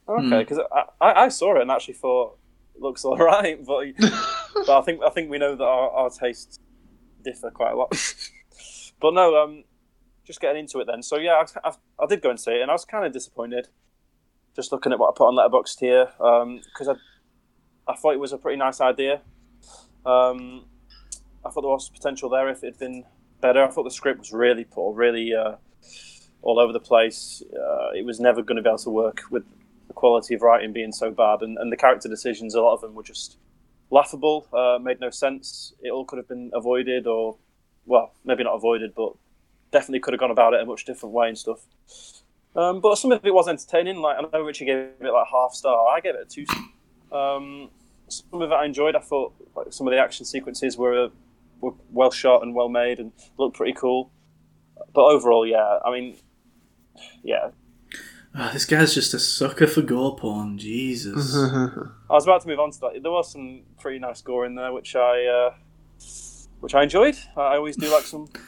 Okay, because I, I, I saw it and actually thought it looks all right, but but I think I think we know that our, our tastes differ quite a lot. but no, um, just getting into it then. So yeah, I, I, I did go and see it, and I was kind of disappointed. Just looking at what I put on Letterboxd here, because I I thought it was a pretty nice idea. Um, I thought there was potential there if it had been better. I thought the script was really poor, really uh, all over the place. Uh, it was never going to be able to work with the quality of writing being so bad, and, and the character decisions, a lot of them were just laughable, uh, made no sense. It all could have been avoided, or well, maybe not avoided, but definitely could have gone about it a much different way and stuff. Um, but some of it was entertaining. Like I know Richie gave it like half star. I gave it a two. Um, some of it I enjoyed. I thought like some of the action sequences were were well shot and well made and looked pretty cool. But overall, yeah, I mean, yeah, Ah, this guy's just a sucker for gore porn. Jesus. I was about to move on to that. There was some pretty nice gore in there, which I uh, which I enjoyed. I always do like some.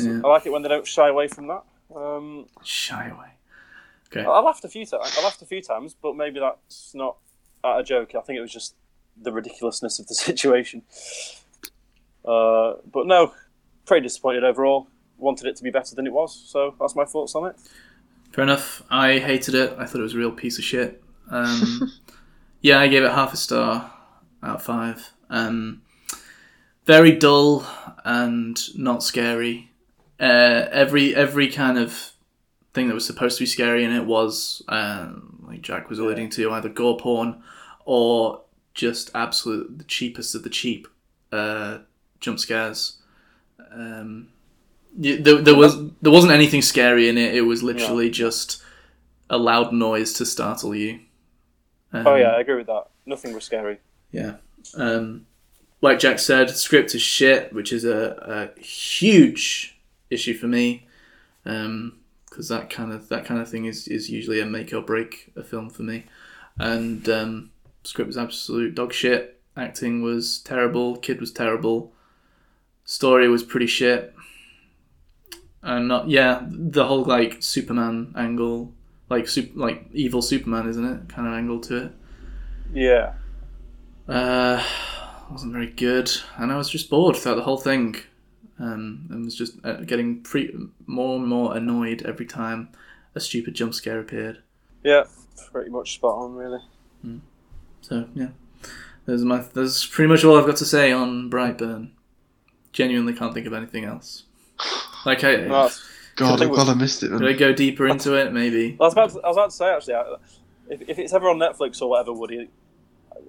Yeah. I like it when they don't shy away from that. Um, Shy away. Okay. I laughed a few times. I laughed a few times, but maybe that's not a joke. I think it was just the ridiculousness of the situation. Uh, but no, pretty disappointed overall. Wanted it to be better than it was, so that's my thoughts on it. Fair enough. I hated it. I thought it was a real piece of shit. Um, yeah, I gave it half a star out of five. Um, very dull and not scary. Uh, every every kind of thing that was supposed to be scary in it was, um, like Jack was alluding to, either gore porn or just absolute the cheapest of the cheap uh, jump scares. Um, yeah, there, there was there wasn't anything scary in it. It was literally just a loud noise to startle you. Um, Oh yeah, I agree with that. Nothing was scary. yeah. Um, like Jack said, script is shit, which is a, a huge issue for me, because that kind of that kind of thing is, is usually a make or break a film for me. And um, script was absolute dog shit. Acting was terrible. Kid was terrible. Story was pretty shit. And not yeah, the whole like Superman angle, like super, like evil Superman, isn't it? Kind of angle to it. Yeah, Uh, wasn't very good, and I was just bored throughout the whole thing, um, and was just uh, getting pre- more and more annoyed every time a stupid jump scare appeared. yeah, pretty much spot on, really. So yeah, there's my that's pretty much all I've got to say on Brightburn. Genuinely can't think of anything else. Like I, No, God, I'm glad I missed it, did I man. go deeper into it? Maybe. I was about to, I was about to say actually, if, if it's ever on Netflix or whatever, Woody,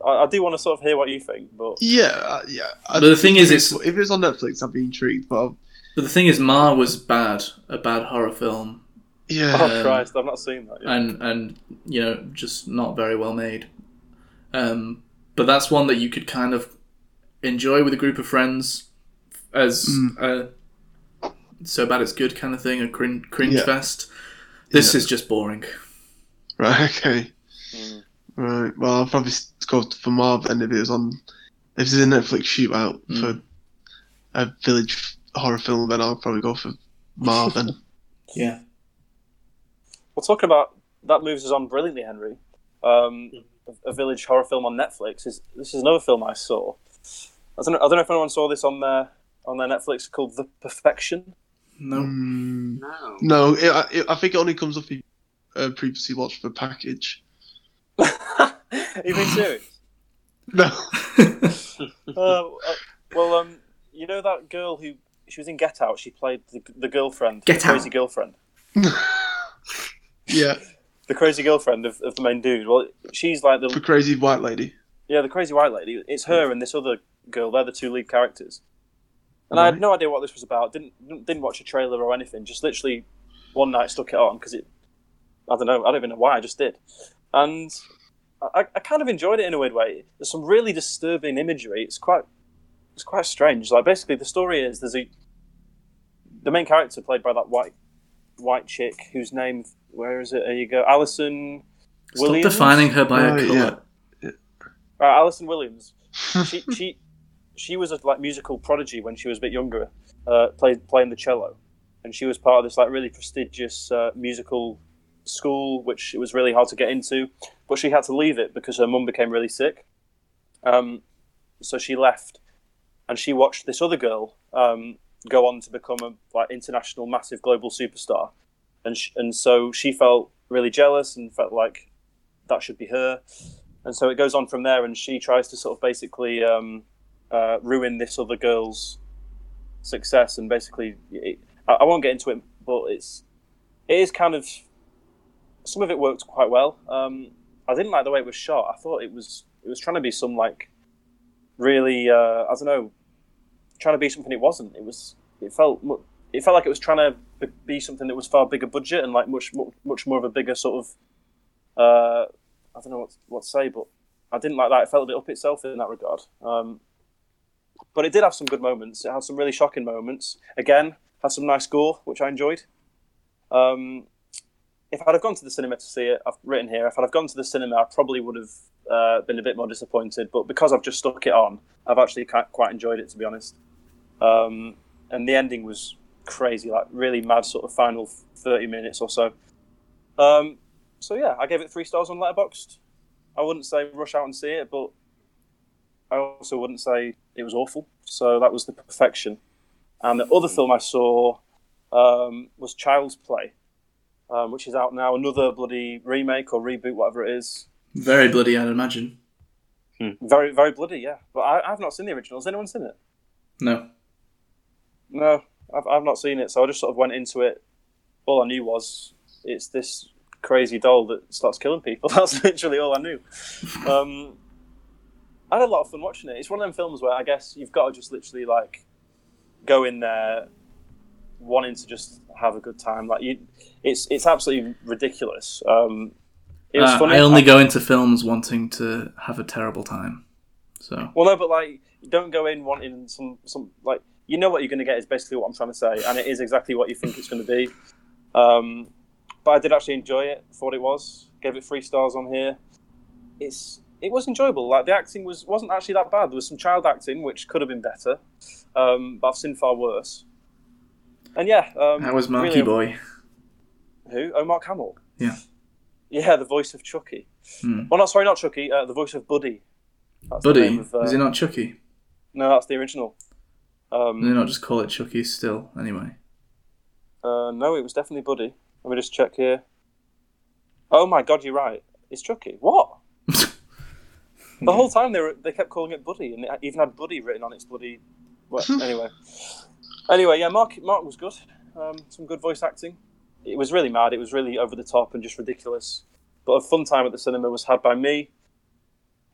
I, I do want to sort of hear what you think. But Yeah, uh, yeah. I- But the thing is, if it's- if it was on Netflix, I'd be intrigued. But But the thing is, Ma was bad, a bad horror film, yeah, oh Christ, I've not seen that. Yet. and and you know just not very well made. Um, but that's one that you could kind of enjoy with a group of friends as a so bad it's good kind of thing, a crin- cringe Yeah. fest. This Yeah. is just boring. right, okay, Mm. right. Well, I'll probably s- go for Marv then if it was on. If it's a Netflix shootout Mm. for a village horror film, then I'll probably go for Marv. then. Yeah. Well, talking about that moves us on brilliantly, Henry. Um, a, a village horror film on Netflix is this is another film I saw. I don't know, I don't know if anyone saw this on their on their Netflix called The Perfection. No. Mm, No. no, it, I- it, I think it only comes up if you uh, previously watched the package. Are you being serious? No. Uh, uh, well, um, you know that girl who she was in Get Out. She played the, the girlfriend, Get the crazy Out. girlfriend, yeah, the crazy girlfriend of, of the main dude. Well, she's like the the crazy white lady. yeah, the crazy white lady. It's her and this other girl. They're the two lead characters. And I had Right. no idea what this was about. Didn't didn't watch a trailer or anything. Just literally one night stuck it on because it. I don't know. I don't even know why. I just did, and I, I kind of enjoyed it in a weird way. There's some really disturbing imagery. It's quite it's quite strange. Like basically, the story is there's a the main character played by that white white chick whose name where is it? There you go, Allison Alison Stop Williams. defining her by Right, a color. yeah. Uh, Allison Williams. She she she was a like musical prodigy when she was a bit younger, uh, played playing the cello, and she was part of this like really prestigious uh, musical school, which it was really hard to get into, but she had to leave it because her mum became really sick. Um, so she left, and she watched this other girl um, go on to become a like international, massive, global superstar, and sh- and so she felt really jealous and felt like that should be her, and so it goes on from there, and she tries to sort of basically um, uh, ruin this other girl's success, and basically, it, I, I won't get into it, but it's it is kind of some of it worked quite well. Um, I didn't like the way it was shot. I thought it was it was trying to be some like really uh, I don't know, trying to be something it wasn't. It was it felt it felt like it was trying to be- something that was far bigger budget and like much much more of a bigger sort of uh, I don't know what what to say, but I didn't like that. It felt a bit up itself in that regard. Um, but it did have some good moments. It had some really shocking moments. Again, had some nice gore, which I enjoyed. Um, if I'd have gone to the cinema to see it, I've written here. If I'd have gone to the cinema, I probably would have uh, been a bit more disappointed. But because I've just stuck it on, I've actually quite enjoyed it, to be honest. Um, and the ending was crazy, like really mad, sort of final thirty minutes or so. Um, so yeah, I gave it three stars on Letterboxd. I wouldn't say rush out and see it, but I also wouldn't say it was awful. So that was the perfection. And the other film I saw um, was Child's Play, um, which is out now. Another bloody remake or reboot, whatever it is. Very bloody, I'd imagine. Very, very bloody, yeah. But I, I've not seen the original. Has anyone seen it? No. No, I've, I've not seen it. So I just sort of went into it. All I knew was it's this crazy doll that starts killing people. That's literally all I knew. Um, I had a lot of fun watching it. It's one of them films where I guess you've got to just literally like go in there wanting to just have a good time. Like you, it's it's absolutely ridiculous. Um, it was Uh, funny. I only go into films wanting to have a terrible time. So Well, no, but like, don't go in wanting some some like you know what you're going to get is basically what I'm trying to say, and it is exactly what you think it's going to be. Um, but I did actually enjoy it. Thought it was. Gave it three stars on here. It's it was enjoyable. Like the acting was wasn't actually that bad. There was some child acting which could have been better, um, but I've seen far worse. And yeah, um, how was Monkey really- Boy? Who? Oh, Mark Hamill. Yeah. Yeah, the voice of Chucky. Hmm. Well, not sorry, not Chucky. Uh, the voice of Buddy. That's Buddy? of, uh, Is he not Chucky? No, that's the original. Um, they not just call it Chucky still, anyway? Uh, no, it was definitely Buddy. Let me just check here. Oh my god, you're right. It's Chucky. What? the whole time they were, they kept calling it Buddy, and it even had Buddy written on its bloody. Well, anyway, anyway, yeah, Mark Mark was good. Um, some good voice acting. It was really mad. It was really over the top and just ridiculous. But a fun time at the cinema was had by me.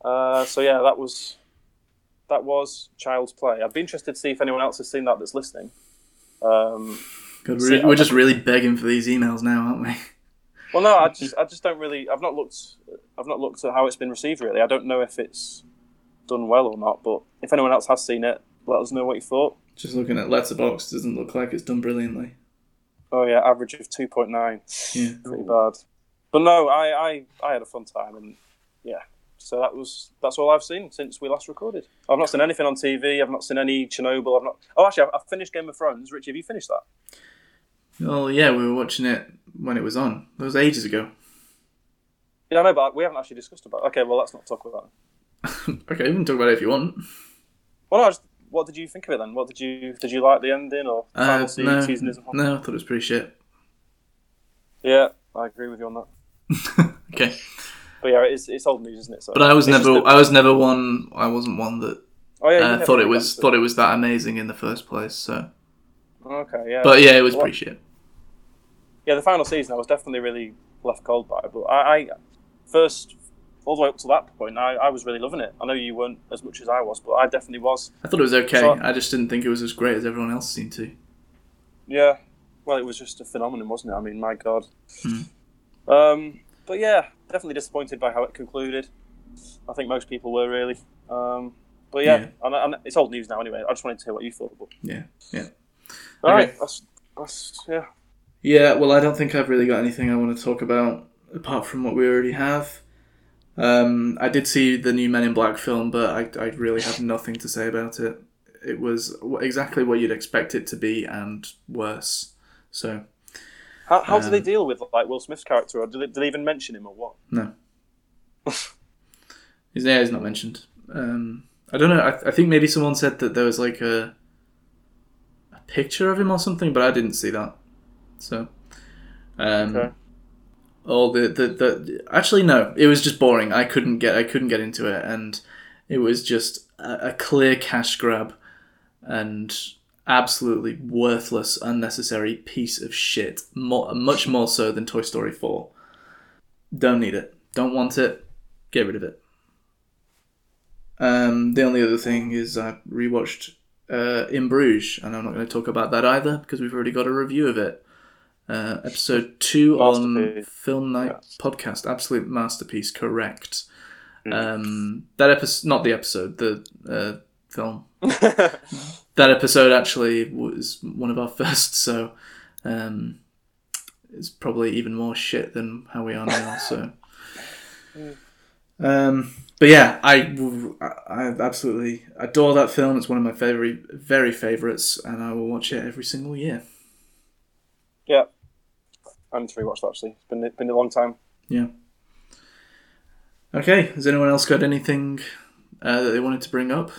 Uh, so yeah, that was that was Child's Play. I'd be interested to see if anyone else has seen that that's listening. Um, God, we're, we're just really begging for these emails now, aren't we? Well, no, I just I just don't really. I've not looked. I've not looked at how it's been received. Really, I don't know if it's done well or not. But if anyone else has seen it, let us know what you thought. Just looking at Letterboxd doesn't look like it's done brilliantly. Oh yeah, average of two point nine. Yeah. Pretty bad. But no, I, I I had a fun time and yeah. So that was that's all I've seen since we last recorded. I've not seen anything on TV. I've not seen any Chernobyl. I've not. Oh, actually, I've, I've finished Game of Thrones. Richie, have you finished that? Well, yeah, we were watching it when it was on. That was ages ago. Yeah, I know, but we haven't actually discussed about. It. Okay, well, let's not talk about it. okay, we can talk about it if you want. Well, no, I just, what did you think of it then? What did you did you like the ending or Uh, final se- no, season as no, I thought it was pretty shit. Yeah, I agree with you on that. Okay, But yeah, it's it's old news, isn't it? So but I was never, a- I was never one. I wasn't one that oh yeah, uh, thought it was thought it was that amazing in the first place. So, Okay, yeah. but yeah, it was Well, pretty shit. Yeah, the final season, I was definitely really left cold by. it, But I, I first all the way up to that point, I, I was really loving it. I know you weren't as much as I was, but I definitely was. I thought it was okay. So- I just didn't think it was as great as everyone else seemed to. Yeah. Well, it was just a phenomenon, wasn't it? I mean, my God. Hmm. Um, but yeah, definitely disappointed by how it concluded. I think most people were really. Um, but yeah, Yeah. And, and it's old news now anyway. I just wanted to hear what you thought. But... Yeah, yeah. All Okay. right, that's, that's yeah. Yeah, well, I don't think I've really got anything I want to talk about apart from what we already have. Um, I did see the new Men in Black film, but I, I really have nothing to say about it. It was exactly what you'd expect it to be and worse. So, How, how do they Um, deal with like Will Smith's character, or do they, do they even mention him, or what? No. His name is not mentioned. Um, I don't know. I, I think maybe someone said that there was like a a picture of him or something, but I didn't see that. So, um, Okay. All the, the the actually no, it was just boring. I couldn't get I couldn't get into it, and it was just a, a clear cash grab, and absolutely worthless, unnecessary piece of shit. More, much more so than Toy Story Four. Don't need it. Don't want it. Get rid of it. Um, the only other thing is I rewatched uh, In Bruges, and I'm not going to talk about that either because we've already got a review of it. Uh, episode two on Film Night podcast, absolute masterpiece. Correct. Um, that episode, not the episode, the uh, film. that episode actually was one of our first, so um, it's probably even more shit than how we are now. So, um, but yeah, I I absolutely adore that film. It's one of my very very favorites, and I will watch it every single year. yeah, I need to rewatch that. Actually, it's been been a long time. Yeah. Okay. Has anyone else got anything uh, that they wanted to bring up?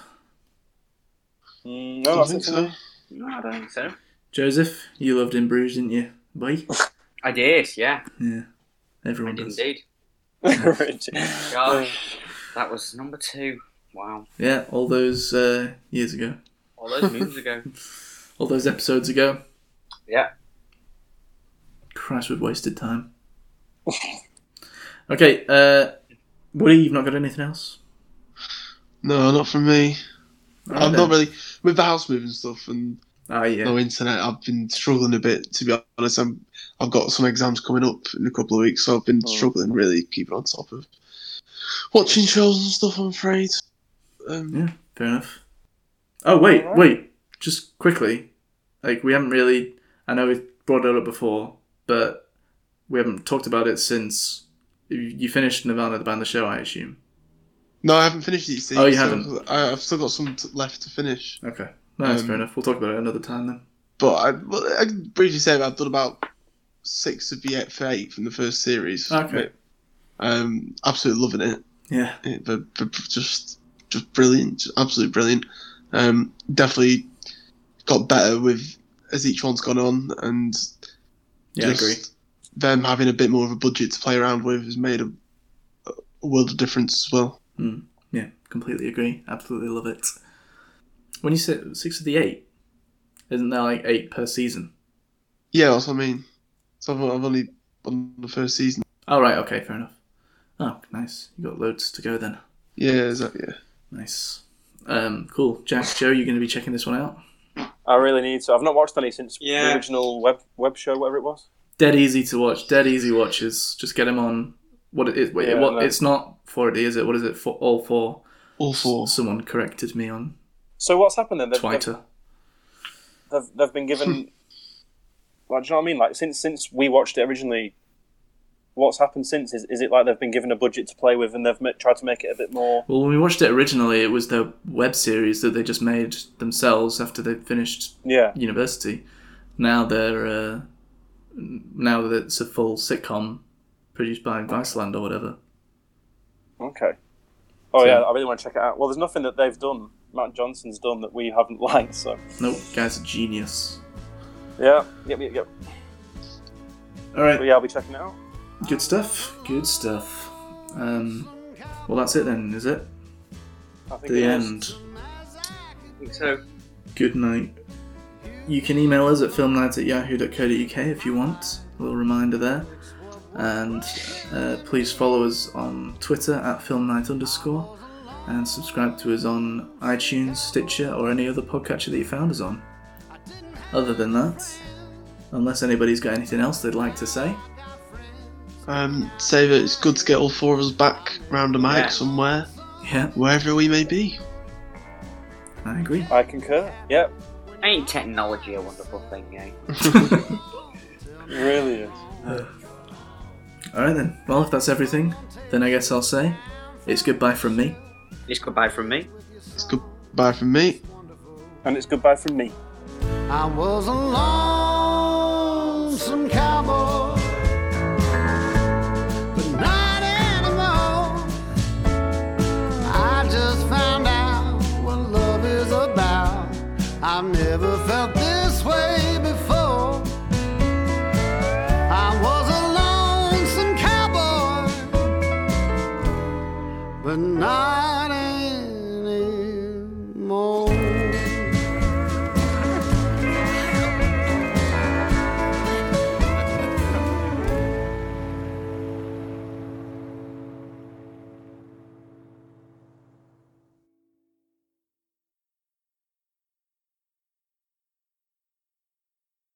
Mm, no, I think so. No, I don't think so. Joseph, you loved In Bruges, didn't you? Boy. I did, yeah. Yeah. I Everyone did does. indeed. Gosh, that was number two. Wow. Yeah, all those uh, years ago, All those moons ago. all those episodes ago. Yeah. Christ, we've wasted time. okay, uh, Woody, you've not got anything else? No, not from me. Alright I'm then. not really with the house moving stuff and Ah, yeah. no internet. I've been struggling a bit to be honest. I'm, I've got some exams coming up in a couple of weeks, so I've been Oh. struggling really keeping on top of watching shows and stuff. I'm afraid. Um, Yeah, fair enough. Oh wait, Alright. wait. Just quickly, like we haven't really. I know we brought it up before, but we haven't talked about it since you- finished Nirvanna the band, the show. I assume. No, I haven't finished it. Oh, you so haven't? I've still got some left to finish. Okay, no, that's Um, fair enough. We'll talk about it another time then. But I, well, I can briefly say that I've done about six of the eight for eight from the first series. Okay. Um, absolutely loving it. Yeah, it but, but just just brilliant, just absolutely brilliant. Um, definitely got better with as each one's gone on, and yeah, I agree. them having a bit more of a budget to play around with has made a, a world of difference as well. Yeah, completely agree. Absolutely love it. When you say six of the eight, isn't there like eight per season? Yeah, that's what I mean. So I've, I've only on the first season. Oh right, okay, fair enough. Oh, nice. You got loads to go then. Yeah, exactly. Yeah. Nice. Um, cool. Jack, Joe, you're going to be checking this one out. I really need to. I've not watched any since Yeah. the original web web show, whatever it was. Dead easy to watch. Dead easy watches. Just get him on. What it is? Wait, Yeah, what? no. It's not 4D, is it? What is it? For all four. All four. Someone corrected me on So what's happened then? They've, they've, Twitter. they've, they've been given. like, do you know what I mean? Like since since we watched it originally, what's happened since? Is is it like they've been given a budget to play with and they've ma- tried to make it a bit more? Well, when we watched it originally, it was their web series that they just made themselves after they finished Yeah. university. Now they're uh, now that it's a full sitcom produced by Viceland or whatever. Okay. Oh So- yeah, I really want to check it out. Well, there's nothing that they've done. Matt Johnson's done that we haven't liked. So Nope, guy's a genius. yeah, yep, yep, yep. All right, But yeah, I'll be checking it out. Good stuff. Good stuff. Um, well, that's it then, is it? I think The it is. end. I think so. Good night. You can email us at filmnight at yahoo.co.uk if you want. A little reminder there. And uh, please follow us on Twitter at filmnight underscore and subscribe to us on iTunes, Stitcher, or any other podcatcher that you found us on. Other than that, unless anybody's got anything else they'd like to say, Um, say that it's good to get all four of us back round a mic Yeah. somewhere, yeah, wherever we may be. I agree. I concur. Yep, Ain't technology a wonderful thing, eh? really is. Alright then, well, if that's everything, then I guess I'll say it's goodbye from me. It's goodbye from me. It's goodbye from me. And it's goodbye from me. I was a long lonesome cowboy, I've never felt this way before. I was a lonesome cowboy, but not